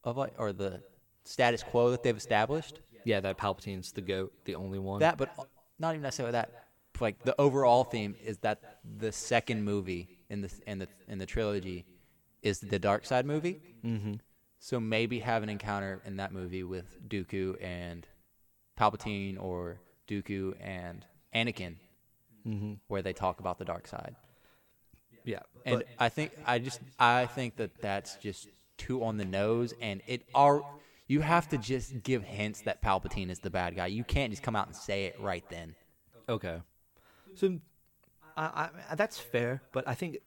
[SPEAKER 2] of like or the status quo that they've established.
[SPEAKER 1] yeah, that Palpatine's the goat, the only one.
[SPEAKER 2] That, but not even necessarily that. Like the overall theme is that the second movie in the in the in the trilogy is the dark side movie. Mm-hmm. So maybe have an encounter in that movie with Dooku and Palpatine, or Dooku and Anakin,
[SPEAKER 1] Mm-hmm.
[SPEAKER 2] where they talk about the dark side.
[SPEAKER 1] yeah,
[SPEAKER 2] And I think I just I think that that's just too on the nose, and it are you have to just give hints that Palpatine is the bad guy. You can't just come out and say it right then.
[SPEAKER 1] Okay. So, I, I, that's fair, but I think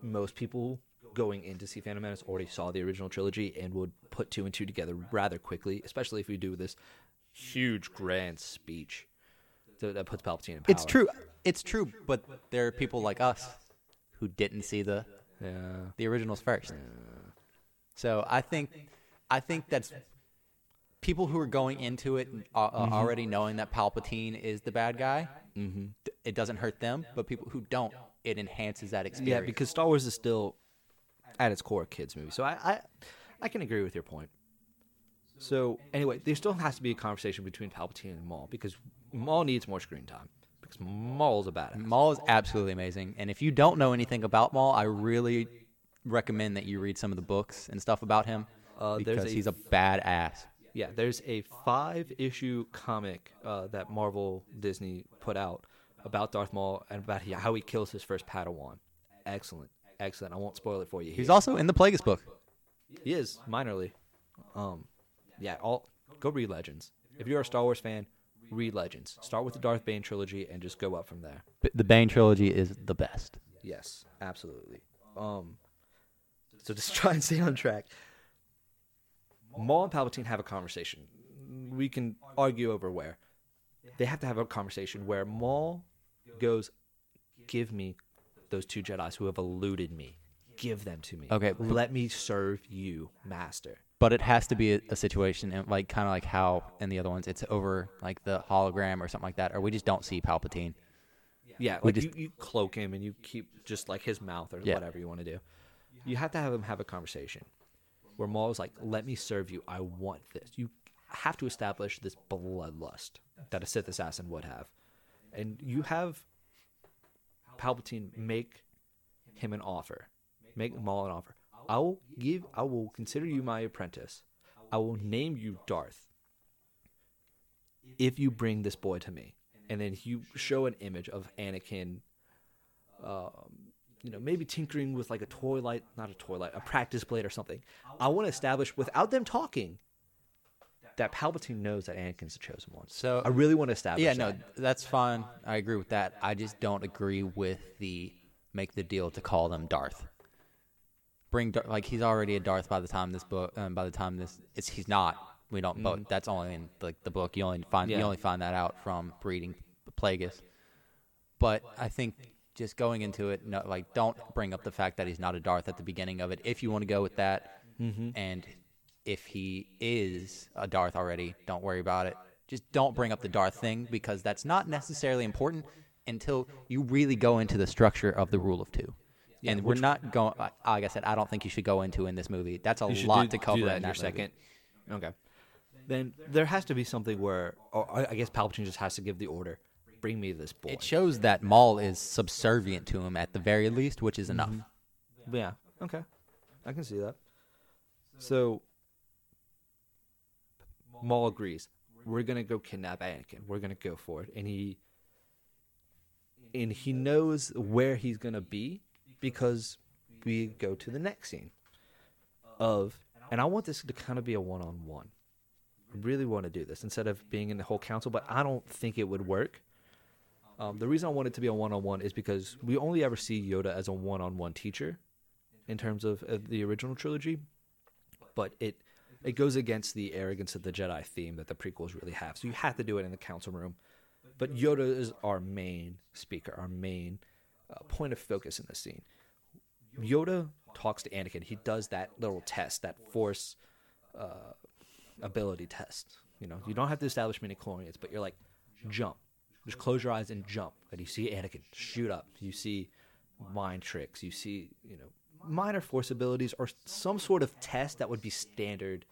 [SPEAKER 1] most people going in to see Phantom Menace already saw the original trilogy and would put two and two together rather quickly, especially if we do this huge grand speech that, puts Palpatine in power.
[SPEAKER 2] It's true. It's true, but there are people like us who didn't see the
[SPEAKER 1] Yeah.
[SPEAKER 2] the originals first. So I think I think that's people who are going into it uh, uh, already knowing that Palpatine is the bad guy.
[SPEAKER 1] Mm-hmm.
[SPEAKER 2] Th- It doesn't hurt them, but people who don't, it enhances that experience.
[SPEAKER 1] Yeah, because Star Wars is still at its core a kids movie. So I, I I can agree with your point. So anyway, there still has to be a conversation between Palpatine and Maul because Maul needs more screen time because Maul's a badass.
[SPEAKER 2] Maul is absolutely amazing, and if you don't know anything about Maul, I really recommend that you read some of the books and stuff about him
[SPEAKER 1] Uh,
[SPEAKER 2] because
[SPEAKER 1] a-
[SPEAKER 2] he's a badass.
[SPEAKER 1] Yeah, there's a five issue comic uh, that Marvel Disney put out about Darth Maul and about how he kills his first Padawan. Excellent, excellent. I won't spoil it for you.
[SPEAKER 2] He's also in the Plagueis book.
[SPEAKER 1] He is minorly. Um, yeah. All go read Legends. If you're a Star Wars fan, read Legends. Start with the Darth Bane trilogy and just go up from there.
[SPEAKER 2] B- The Bane trilogy is the best.
[SPEAKER 1] Yes, absolutely. Um, so just try and stay on track. Maul and Palpatine have a conversation. We can argue over where. They have to have a conversation where Maul goes, "Give me those two Jedi's who have eluded me. Give them to me.
[SPEAKER 2] Okay,
[SPEAKER 1] let me serve you, Master."
[SPEAKER 2] But it has to be a, a situation, and like kind of like how in the other ones, it's over like the hologram or something like that, or we just don't see Palpatine.
[SPEAKER 1] Yeah,
[SPEAKER 2] We
[SPEAKER 1] like
[SPEAKER 2] just-
[SPEAKER 1] you, you cloak him and you keep just like his mouth or
[SPEAKER 2] Yeah.
[SPEAKER 1] whatever you want to do. You have to have him have a conversation where Maul is like, "Let me serve you. I want this." You have to establish this bloodlust that a Sith assassin would have, and you have Palpatine make him an offer, make Maul an offer. I will give. I will consider you my apprentice. I will name you Darth if you bring this boy to me. And then you show an image of Anakin, um, you know, maybe tinkering with like a toy light, not a toy light, a practice blade or something. I want to establish without them talking that Palpatine knows that Anakin's the chosen one.
[SPEAKER 2] So-
[SPEAKER 1] I really want to establish.
[SPEAKER 2] Yeah, no, that's fine. I agree with that. I just don't agree with the make the deal to call them Darth. Bring Dar- like he's already a Darth by the time this book. Um, by the time this, it's he's not. We don't. But that's only in like the book. You only find
[SPEAKER 1] Yeah.
[SPEAKER 2] you only find that out from reading Plagueis. But I think just going into it, no, like don't bring up the fact that he's not a Darth at the beginning of it. If you want to go with that, and if he is a Darth already, don't worry about it. Just don't bring up the Darth thing because that's not necessarily important until you really go into the structure of the rule of two. and we're not going. Like I said, I don't think you should go into in this movie. That's a lot
[SPEAKER 1] do-
[SPEAKER 2] to cover in
[SPEAKER 1] your
[SPEAKER 2] movie.
[SPEAKER 1] second. Okay. Then there has to be something where, or I I guess Palpatine just has to give the order. Bring me this boy.
[SPEAKER 2] It shows that Maul is subservient to him at the very least, which is enough. Mm-hmm.
[SPEAKER 1] Yeah. Okay. I can see that. So Maul agrees. We're gonna go kidnap Anakin. We're gonna go for it, and he and he knows where he's gonna be because we go to the next scene of, and I want this to kind of be a one-on-one. I really want to do this instead of being in the whole council, but I don't think it would work. Um, the reason I want it to be a one-on-one is because we only ever see Yoda as a one-on-one teacher in terms of the original trilogy, but it it goes against the arrogance of the Jedi theme that the prequels really have. So you have to do it in the council room. But Yoda is our main speaker, our main uh, point of focus in the scene. Yoda talks to Anakin. He does that little test, that force uh, ability test. You know, you don't have to establish midi-chlorians, but you're like, jump. Just close your eyes and jump. And you see Anakin shoot up. You see mind tricks. You see, you know, minor force abilities or some sort of test that would be standard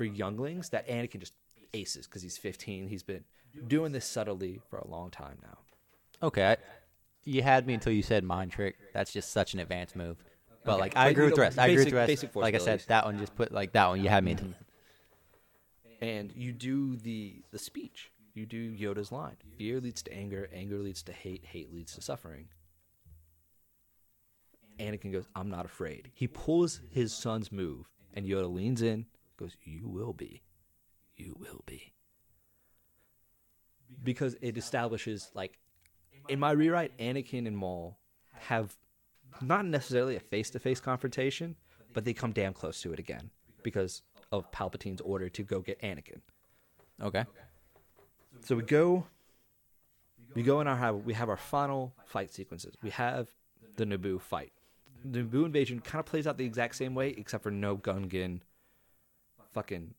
[SPEAKER 1] for younglings that Anakin just aces because he's 15. He's been doing this subtly for a long time now.
[SPEAKER 2] Okay, I, you had me until you said mind trick. That's just such an advanced move. But
[SPEAKER 1] Okay,
[SPEAKER 2] like, I
[SPEAKER 1] but,
[SPEAKER 2] agree with the rest. I agree with the rest.
[SPEAKER 1] basic
[SPEAKER 2] like I said, that one just put like that one. You had me until.
[SPEAKER 1] and you do the the speech. You do Yoda's line. Fear leads to anger. Anger leads to hate. Hate leads to suffering. Anakin goes, "I'm not afraid." He pulls his son's move, and Yoda leans in, goes, "You will be, you will be," because it establishes like in my rewrite, Anakin and Maul have not necessarily a face to face confrontation, but they come damn close to it again because of Palpatine's order to go get Anakin.
[SPEAKER 2] Okay.
[SPEAKER 1] So we go, we go in our have we have our final fight sequences. We have the Naboo fight. The Naboo invasion kind of plays out the exact same way, except for no Gungan, fucking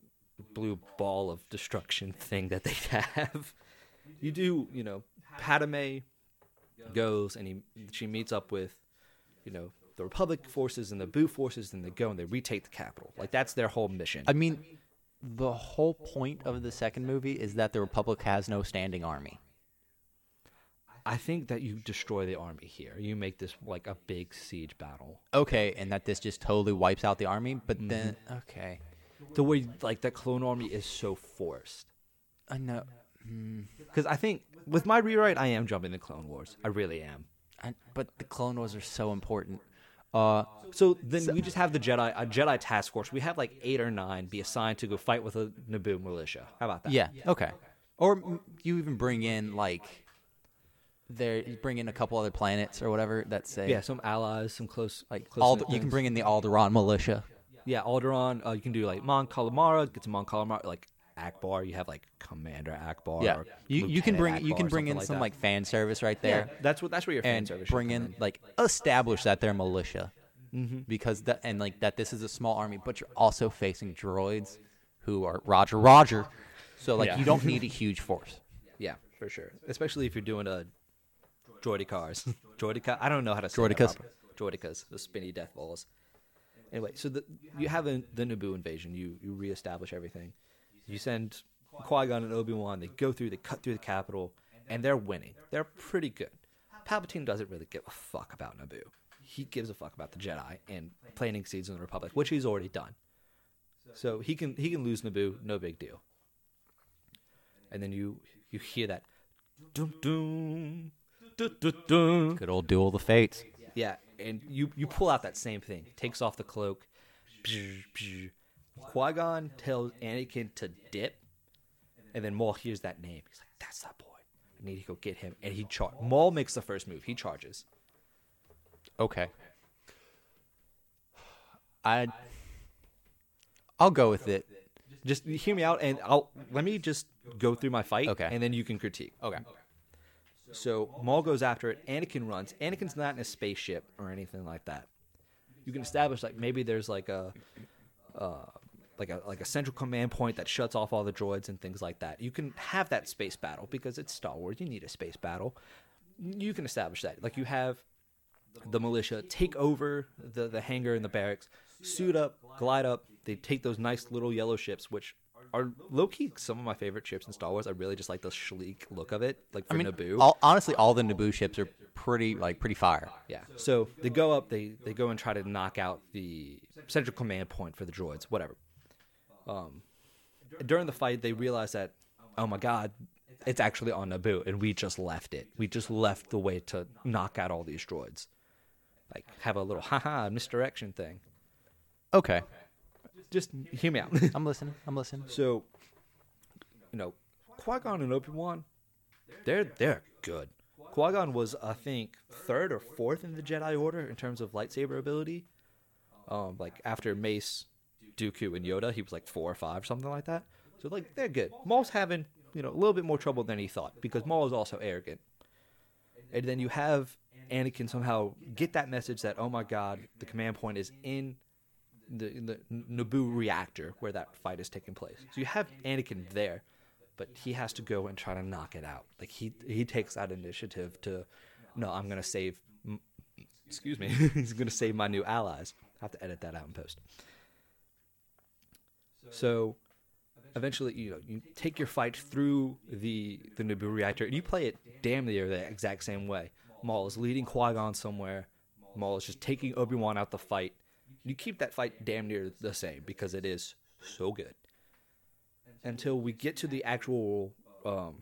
[SPEAKER 1] blue ball of destruction thing that they have. You do, you know, Padme goes and he she meets up with, you know, the Republic forces and the Boo forces, and they go and they retake the capital. Like that's their whole mission.
[SPEAKER 2] I mean, the whole point of the second movie is that the Republic has no standing army.
[SPEAKER 1] I think that you destroy the army here. You make this like a big siege battle.
[SPEAKER 2] Okay, and that this just totally wipes out the army, but then mm-hmm. okay,
[SPEAKER 1] The way like that clone army is so forced.
[SPEAKER 2] I know.
[SPEAKER 1] Because I think with my rewrite, I am jumping the Clone Wars. I really am.
[SPEAKER 2] I, but the Clone Wars are so important. Uh,
[SPEAKER 1] So then we just have the Jedi, a Jedi task force. We have like eight or nine be assigned to go fight with a Naboo militia. How about that?
[SPEAKER 2] yeah, okay. Or you even bring in like, there you bring in a couple other planets or whatever that say
[SPEAKER 1] Yeah, some allies, some close
[SPEAKER 2] like
[SPEAKER 1] close
[SPEAKER 2] all. You can bring in the Alderaan militia.
[SPEAKER 1] Yeah Alderaan. Uh, you can do like Mon Calamari. Get to Mon Calamari like Ackbar. You have like Commander Ackbar.
[SPEAKER 2] Yeah, you you can
[SPEAKER 1] Lieutenant
[SPEAKER 2] bring you can bring in
[SPEAKER 1] something
[SPEAKER 2] some
[SPEAKER 1] that.
[SPEAKER 2] like fan service right there.
[SPEAKER 1] yeah.
[SPEAKER 2] there.
[SPEAKER 1] That's what that's where your fan
[SPEAKER 2] and
[SPEAKER 1] service should
[SPEAKER 2] bring
[SPEAKER 1] come
[SPEAKER 2] in like establish that they're militia
[SPEAKER 1] Mm-hmm.
[SPEAKER 2] because that and like that this is a small army but you're also facing droids who are roger roger so like
[SPEAKER 1] Yeah.
[SPEAKER 2] you don't need a huge force
[SPEAKER 1] Yeah, for sure. Especially if you're doing a droidekas. Droideka. I don't know how to say
[SPEAKER 2] Droidekas.
[SPEAKER 1] that proper. Droidekas, the spinny death balls. Anyway, so the, you have the, the Naboo invasion. You you reestablish everything. You send Qui Gon and Obi Wan. They go through. They cut through the capital, and they're winning. They're pretty good. Palpatine doesn't really give a fuck about Naboo. He gives a fuck about the Jedi and planting seeds in the Republic, which he's already done. So he can he can lose Naboo, no big deal. And then you you hear that dum dun, dun, dun.
[SPEAKER 2] good old duel of the fates
[SPEAKER 1] Yeah, and you you pull out that same thing. Takes off the cloak. Qui Gon tells Anakin to dip, and then Maul hears that name. He's like, "That's that boy. I need to go get him." And he char. Maul makes the first move. He charges.
[SPEAKER 2] okay i i'll go with it
[SPEAKER 1] Just hear me out, and I'll let me just go through my fight.
[SPEAKER 2] Okay.
[SPEAKER 1] and then you can critique.
[SPEAKER 2] okay
[SPEAKER 1] So Maul goes after it. Anakin runs. Anakin's not in a spaceship or anything like that. You can establish like maybe there's like a, uh, like a like a central command point that shuts off all the droids and things like that. You can have that space battle because it's Star Wars. You need a space battle. You can establish that. Like you have the militia take over the the hangar and the barracks, suit up, glide up. They take those nice little yellow ships, which are low key some of my favorite ships in Star Wars. I really just like the sleek look of it, like for
[SPEAKER 2] i mean
[SPEAKER 1] Naboo.
[SPEAKER 2] all, honestly all the naboo ships are pretty like pretty fire
[SPEAKER 1] Yeah. So they go up, they they go and try to knock out the central command point for the droids, whatever. Um, during the fight, they realize that, oh my god, it's actually on Naboo, and we just left it. We just left the way to knock out all these droids. Like have a little haha misdirection thing.
[SPEAKER 2] okay
[SPEAKER 1] Just hear me out.
[SPEAKER 2] i'm listening i'm listening
[SPEAKER 1] so, you know, Qui Gon and Obi Wan, they're they're good. Qui Gon was, I think, third or fourth in the Jedi Order in terms of lightsaber ability. Um, like after Mace, Dooku, and Yoda, he was like four or five, something like that. So like they're good. Maul's having you know a little bit more trouble than he thought because Maul is also arrogant. And then you have Anakin somehow get that message that oh my god, the command point is in the the Naboo reactor where that fight is taking place. So you have Anakin there, but he has to go and try to knock it out. Like he he takes that initiative to, no, I'm gonna save. Excuse me, he's gonna save my new allies. I have to edit that out in post. So, eventually, you know, you take your fight through the the Naboo reactor, and you play it damn near the exact same way. Maul is leading Qui Gon somewhere. Maul is just taking Obi Wan out the fight. You keep that fight damn near the same because it is so good. Until we get to the actual um,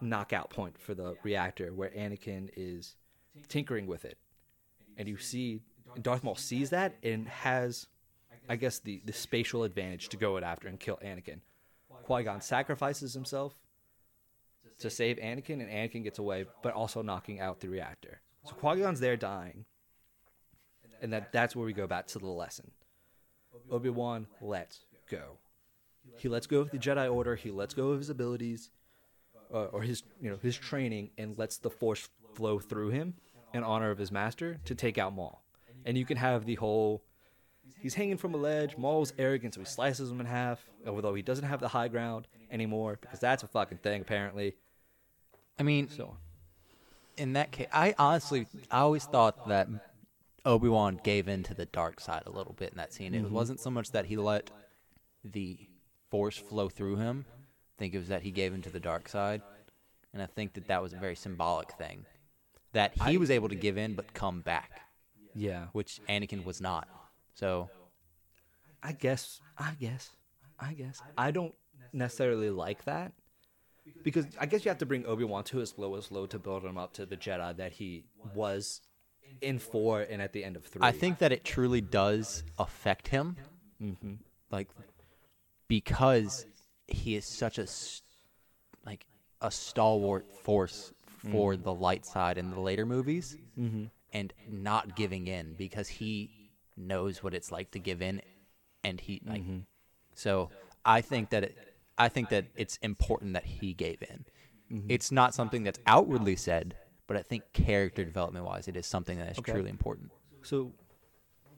[SPEAKER 1] knockout point for the reactor, where Anakin is tinkering with it, and you see Darth Maul sees that and has, I guess, the the spatial advantage to go it after and kill Anakin. Qui Gon sacrifices himself to save Anakin, and Anakin gets away, but also knocking out the reactor. So Qui Gon's there dying. And that that's where we go back to the lesson. Obi Wan lets go. He lets go of the Jedi Order. He lets go of his abilities, uh, or his you know his training, and lets the Force flow through him in honor of his master to take out Maul. And you can have the whole. He's hanging from a ledge. Maul's arrogant, so he slices him in half. Although he doesn't have the high ground anymore because that's a fucking thing apparently.
[SPEAKER 2] I mean,
[SPEAKER 1] So
[SPEAKER 2] in that case, I honestly, I always thought that Obi Wan gave in to the dark side a little bit in that scene. It mm-hmm. wasn't so much that he let the Force flow through him. I think it was that he gave in to the dark side, and I think that that was a very symbolic thing. That he
[SPEAKER 1] I-
[SPEAKER 2] was able to give in but come back,
[SPEAKER 1] yeah,
[SPEAKER 2] which Anakin was not. So
[SPEAKER 1] I guess, I guess, I guess. I don't necessarily like that because I guess you have to bring Obi Wan to his lowest low to build him up to the Jedi that he was in four and at the end of three.
[SPEAKER 2] I think that it truly does affect him,
[SPEAKER 1] Mm-hmm.
[SPEAKER 2] like because he is such a like a stalwart force for the light side in the later movies,
[SPEAKER 1] Mm-hmm.
[SPEAKER 2] and not giving in because he knows what it's like to give in, and he like.
[SPEAKER 1] Mm-hmm.
[SPEAKER 2] So I think that it, I think that it's important that he gave in.
[SPEAKER 1] Mm-hmm.
[SPEAKER 2] It's not something that's outwardly said, but I think character development wise, it is something that is
[SPEAKER 1] Okay.
[SPEAKER 2] truly important.
[SPEAKER 1] So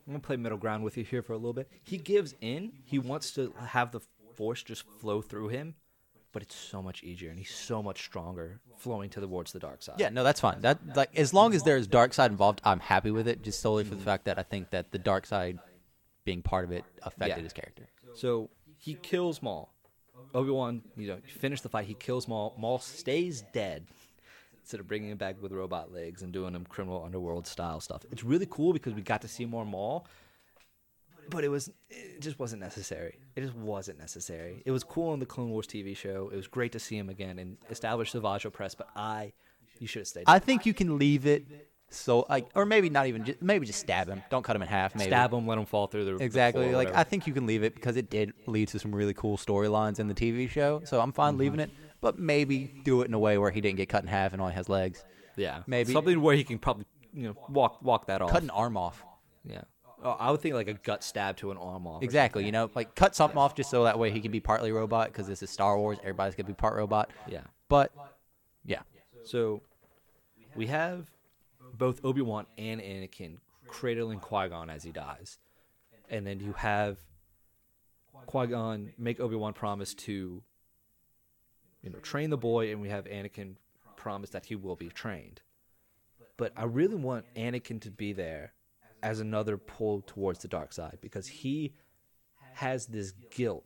[SPEAKER 1] I'm gonna play middle ground with you here for a little bit. He gives in. He wants to have the Force just flow through him, but it's so much easier and he's so much stronger flowing to towards the dark side.
[SPEAKER 2] Yeah, no, that's fine. That like as long as there's dark side involved, I'm happy with it. Just solely for the fact that I think that the dark side being part of it affected
[SPEAKER 1] Yeah.
[SPEAKER 2] his character.
[SPEAKER 1] So he kills Maul. Obi Wan, you know, finish the fight. He kills Maul. Maul stays dead instead of bringing him back with robot legs and doing him criminal underworld style stuff. It's really cool because we got to see more Maul, but it was it just wasn't necessary. It just wasn't necessary. It was cool on the Clone Wars TV show. It was great to see him again and establish the Savage Opress. But I, you should have stayed.
[SPEAKER 2] I think you can leave it so like, or maybe not even, just, maybe just stab him. Don't cut him in half. Maybe
[SPEAKER 1] Stab him, let him fall through the
[SPEAKER 2] Exactly. Like. I think you can leave it because it did lead to some really cool storylines in the TV show. So I'm
[SPEAKER 1] Mm-hmm.
[SPEAKER 2] fine leaving it, but maybe do it in a way where he didn't get cut in half and only has legs.
[SPEAKER 1] yeah,
[SPEAKER 2] maybe-
[SPEAKER 1] something where he can probably you know walk walk that off.
[SPEAKER 2] Cut an arm off.
[SPEAKER 1] Yeah. Oh, I would think like a gut stab to an arm off.
[SPEAKER 2] Exactly. You know, like cut something off just so that way he can be partly robot because this is Star Wars. Everybody's gonna be part robot.
[SPEAKER 1] Yeah.
[SPEAKER 2] But yeah,
[SPEAKER 1] So we have both Obi Wan and Anakin cradling Qui Gon as he dies, and then you have Qui Gon make Obi Wan promise to, you know, train the boy, and we have Anakin promise that he will be trained. But I really want Anakin to be there as another pull towards the dark side because he has this guilt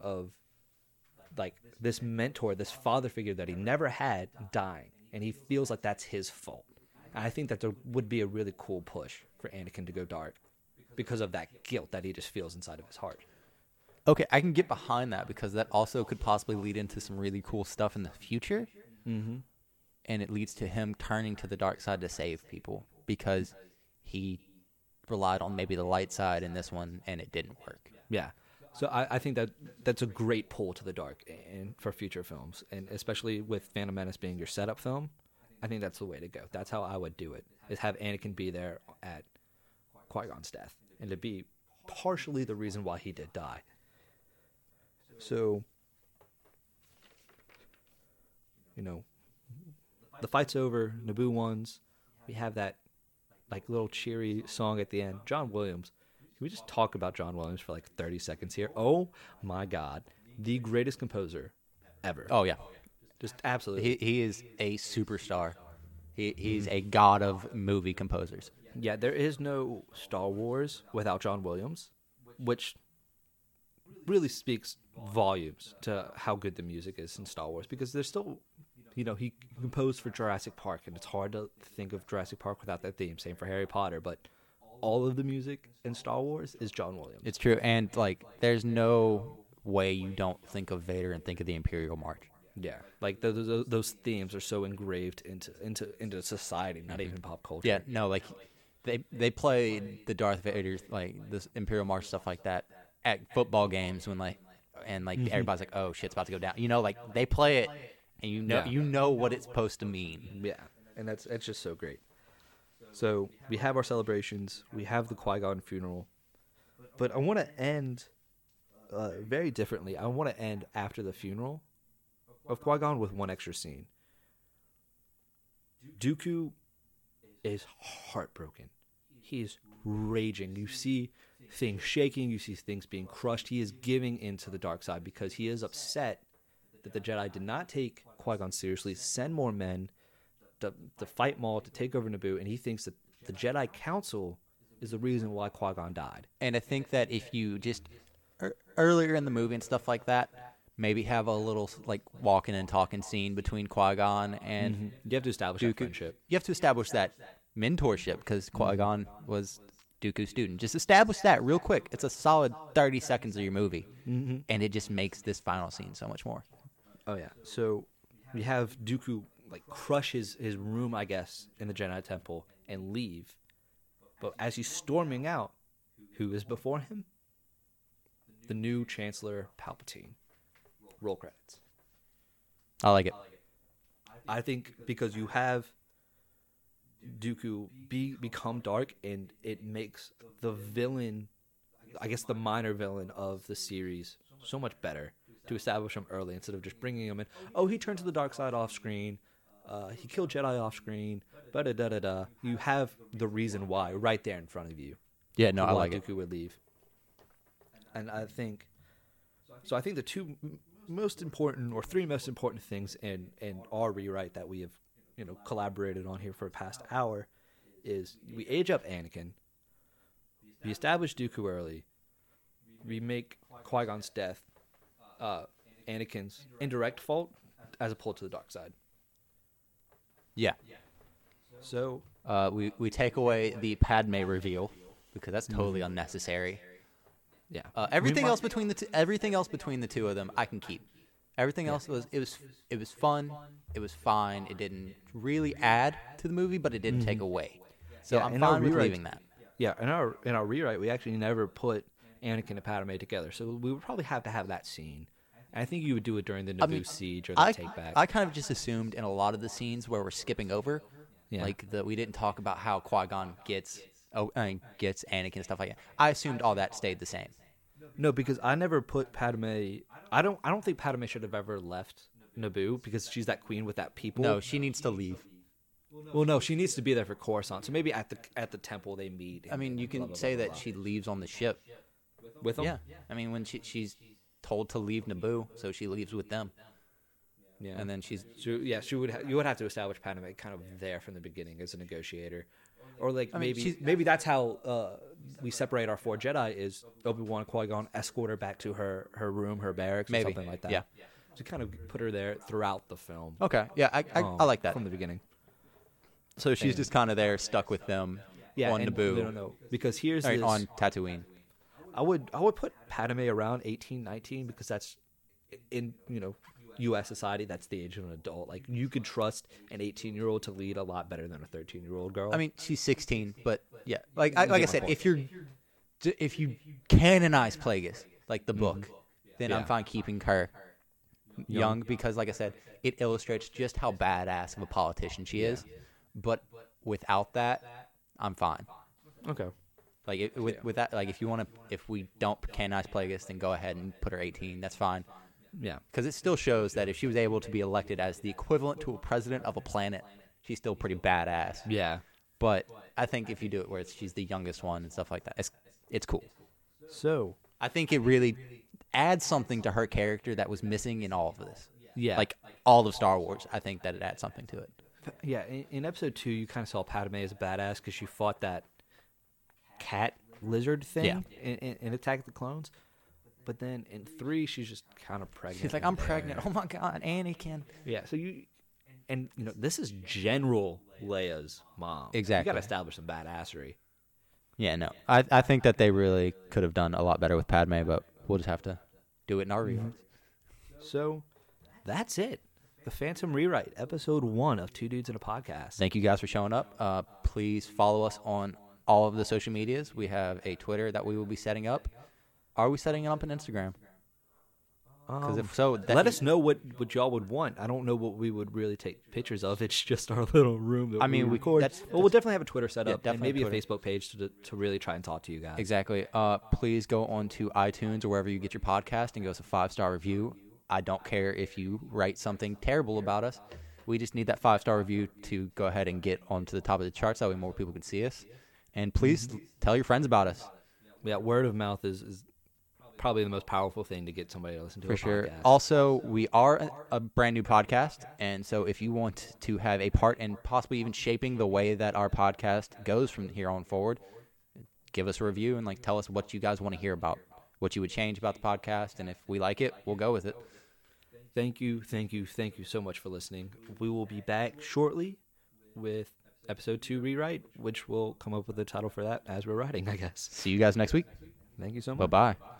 [SPEAKER 1] of like this mentor, this father figure that he never had dying, and he feels like that's his fault. And I think that there would be a really cool push for Anakin to go dark because of that guilt that he just feels inside of his heart.
[SPEAKER 2] Okay, I can get behind that because that also could possibly lead into some really cool stuff in the future.
[SPEAKER 1] Mm-hmm.
[SPEAKER 2] and it leads to him turning to the dark side to save people because he relied on maybe the light side in this one and it didn't work.
[SPEAKER 1] Yeah. So I, I think that that's a great pull to the dark and for future films, and especially with Phantom Menace being your setup film, I think that's the way to go. That's how I would do it: is have Anakin be there at Qui Gon's death, and to be partially the reason why he did die. So, you know, the fight's over. Naboo wins. We have that like little cheery song at the end. John Williams. Can we just talk about John Williams for like 30 seconds here? Oh my God. The greatest composer ever.
[SPEAKER 2] Oh yeah.
[SPEAKER 1] Just absolutely.
[SPEAKER 2] He he is a superstar. He he's a god of movie composers.
[SPEAKER 1] yeah, there is no Star Wars without John Williams, which really speaks volumes to how good the music is in Star Wars because there's still, you know, he composed for Jurassic Park, and it's hard to think of Jurassic Park without that theme. Same for Harry Potter, but all of the music in Star Wars is John Williams.
[SPEAKER 2] It's true and like there's no way you don't think of Vader and think of the Imperial March.
[SPEAKER 1] Yeah, like those, those those themes are so engraved into into into society, not even pop culture.
[SPEAKER 2] Yeah, no, like they they played the Darth Vader like this Imperial March stuff like that at football games when like and like everybody's like, oh shit's about to go down. You know, like they play it and you know
[SPEAKER 1] Yeah.
[SPEAKER 2] you know what it's supposed to mean.
[SPEAKER 1] yeah, and that's it's just so great. So we have our celebrations, we have the Qui Gon funeral, but I want to end uh, very differently. I want to end after the funeral of Qui Gon with one extra scene. Dooku is heartbroken. He is raging. You see things shaking, you see things being crushed. He is giving into the dark side because he is upset that the Jedi did not take Qui Gon seriously, send more men to, to fight Maul, to take over Naboo, and he thinks that the Jedi Council is the reason why Qui Gon died.
[SPEAKER 2] And I think that if you just er, earlier in the movie and stuff like that, maybe have a little like walking and talking scene between Qui Gon and
[SPEAKER 1] You have to establish that friendship.
[SPEAKER 2] You have to establish that mentorship because Qui Gon was Dooku's student. Just establish that real quick. It's a solid thirty seconds of your movie, mm-hmm. and it just makes this final scene so much more.
[SPEAKER 1] Oh yeah. So we have Dooku like crush his his room, I guess, in the Jedi Temple and leave. But as he's storming out, who is before him? The new Chancellor Palpatine. Roll credits.
[SPEAKER 2] I like it.
[SPEAKER 1] I think because you have Dooku be become dark and it makes the villain I guess the minor villain of the series so much better to establish him early instead of just bringing him in. Oh, he turned to the dark side off screen. Uh, he killed Jedi off screen. Da da da da. You have the reason why right there in front of you.
[SPEAKER 2] Yeah, no, I like it.
[SPEAKER 1] Dooku would leave. And I think, so I think the two most important or three most important things in in our rewrite that we have, you know, collaborated on here for the past hour, is we age up Anakin. We establish Dooku early. We make Qui Gon's death, uh, Anakin's indirect fault, as opposed to the dark side.
[SPEAKER 2] Yeah.
[SPEAKER 1] So
[SPEAKER 2] Uh, we we take away the Padme reveal because that's totally unnecessary.
[SPEAKER 1] yeah,
[SPEAKER 2] Uh, everything else between the two, everything else between the two of them, I can keep. Everything else was it was it was fun. It was fine. It didn't really add to the movie, but it didn't take mm-hmm. away. So
[SPEAKER 1] Yeah,
[SPEAKER 2] I'm fine with leaving that.
[SPEAKER 1] Yeah, in our in our rewrite, we actually never put Anakin and Padme together, so we would probably have to have that scene. And I think you would do it during the Naboo
[SPEAKER 2] I mean,
[SPEAKER 1] siege or the
[SPEAKER 2] I,
[SPEAKER 1] take back.
[SPEAKER 2] I kind of just assumed in a lot of the scenes where we're skipping over,
[SPEAKER 1] Yeah.
[SPEAKER 2] like that we didn't talk about how Qui Gon gets oh I mean, gets Anakin and stuff like that. I assumed all that stayed the same.
[SPEAKER 1] No, because I never put Padme. I don't. I don't think Padme should have ever left Naboo because she's that queen with that people.
[SPEAKER 2] No, she needs to leave.
[SPEAKER 1] well, no, she needs to be there for Coruscant. So maybe at the at the temple they meet.
[SPEAKER 2] I mean, you can
[SPEAKER 1] blah, blah,
[SPEAKER 2] say
[SPEAKER 1] blah,
[SPEAKER 2] that she leaves on the ship.
[SPEAKER 1] with them.
[SPEAKER 2] Yeah, I mean when she she's told to leave Naboo, so she leaves with them,
[SPEAKER 1] yeah.
[SPEAKER 2] and then she's
[SPEAKER 1] So yeah, she would. Ha- you would have to establish Padme kind of there from the beginning as a negotiator, or like
[SPEAKER 2] I mean,
[SPEAKER 1] maybe maybe that's how uh, we separate our four Jedi is Obi Wan, Qui Gon escort her back to her her room, her barracks, or something like that.
[SPEAKER 2] yeah.
[SPEAKER 1] to kind of put her there throughout the film.
[SPEAKER 2] okay. Yeah, I I,
[SPEAKER 1] um,
[SPEAKER 2] I like that.
[SPEAKER 1] from the beginning.
[SPEAKER 2] So she's just kind of there, stuck with them
[SPEAKER 1] Yeah,
[SPEAKER 2] on Naboo,
[SPEAKER 1] No, no, no. Because here's
[SPEAKER 2] Or
[SPEAKER 1] this,
[SPEAKER 2] on Tatooine.
[SPEAKER 1] I would I would put Padme around 18, 19 because that's in you know U.S. society that's the age of an adult. Like you could trust an eighteen year old to lead a lot better than a thirteen year old girl.
[SPEAKER 2] I mean, she's 16, but yeah, like I, like I said, if you're if you canonize Plagueis, like the book, mm-hmm. then
[SPEAKER 1] Yeah.
[SPEAKER 2] I'm fine keeping her young because, like I said, it illustrates just how badass of a politician she is. But without that, I'm fine.
[SPEAKER 1] okay.
[SPEAKER 2] Like it, with with that, like if you want to, if we don't canonize Plagueis, then go ahead and put her 18. That's fine
[SPEAKER 1] Yeah.
[SPEAKER 2] because it still shows that if she was able to be elected as the equivalent to a president of a planet, she's still pretty badass.
[SPEAKER 1] Yeah.
[SPEAKER 2] But I think if you do it where it's, she's the youngest one and stuff like that, it's it's cool.
[SPEAKER 1] So
[SPEAKER 2] I think it really adds something to her character that was missing in all of this.
[SPEAKER 1] Yeah.
[SPEAKER 2] like all of Star Wars. I think that it adds something to it.
[SPEAKER 1] yeah, in, in episode two, you kind of saw Padme as a badass because she fought that cat lizard thing
[SPEAKER 2] Yeah.
[SPEAKER 1] in, in, in Attack of the Clones. But then in three, she's just kind of pregnant.
[SPEAKER 2] She's like, I'm
[SPEAKER 1] there.
[SPEAKER 2] pregnant. Oh my god, Anakin.
[SPEAKER 1] Yeah. So you, and you know, this is General Leia's mom.
[SPEAKER 2] Exactly.
[SPEAKER 1] You got to establish some badassery.
[SPEAKER 2] Yeah, no, I I think that they really could have done a lot better with Padme, but we'll just have to do it in our rewrites.
[SPEAKER 1] So that's it. The Phantom Rewrite, episode one of Two Dudes in a Podcast.
[SPEAKER 2] Thank you guys for showing up. Uh, please follow us on all of the social medias. We have a Twitter that we will be setting up. Are we setting it up on Instagram? Because
[SPEAKER 1] Um,
[SPEAKER 2] if so, that,
[SPEAKER 1] Let us know what, what y'all would want. I don't know what we would really take pictures of. It's just our little room that
[SPEAKER 2] I mean,
[SPEAKER 1] we
[SPEAKER 2] we-
[SPEAKER 1] record.
[SPEAKER 2] that's-
[SPEAKER 1] well, we'll definitely have a Twitter set
[SPEAKER 2] Yeah,
[SPEAKER 1] up and
[SPEAKER 2] definitely
[SPEAKER 1] maybe a Facebook page to to really try and talk to you guys.
[SPEAKER 2] Exactly. Uh, please go on to iTunes or wherever you get your podcast and give us a five star review. I don't care if you write something terrible about us. We just need that five star review to go ahead and get onto the top of the charts. That way, more people can see us. And please
[SPEAKER 1] Mm-hmm.
[SPEAKER 2] tell your friends about us
[SPEAKER 1] Yeah, word of mouth is, is probably the most powerful thing to get somebody to listen to
[SPEAKER 2] for sure.
[SPEAKER 1] podcast.
[SPEAKER 2] Also, we are a, brand new podcast, and so if you want to have a part in possibly even shaping the way that our podcast goes from here on forward, give us a review and like tell us what you guys want to hear about, what you would change about the podcast, and if we like it, we'll go with it.
[SPEAKER 1] Thank you, thank you, thank you so much for listening. We will be back shortly with episode two rewrite, which we'll come up with a title for that as we're writing, I guess.
[SPEAKER 2] See you guys next week.
[SPEAKER 1] Thank you so much.
[SPEAKER 2] Bye bye.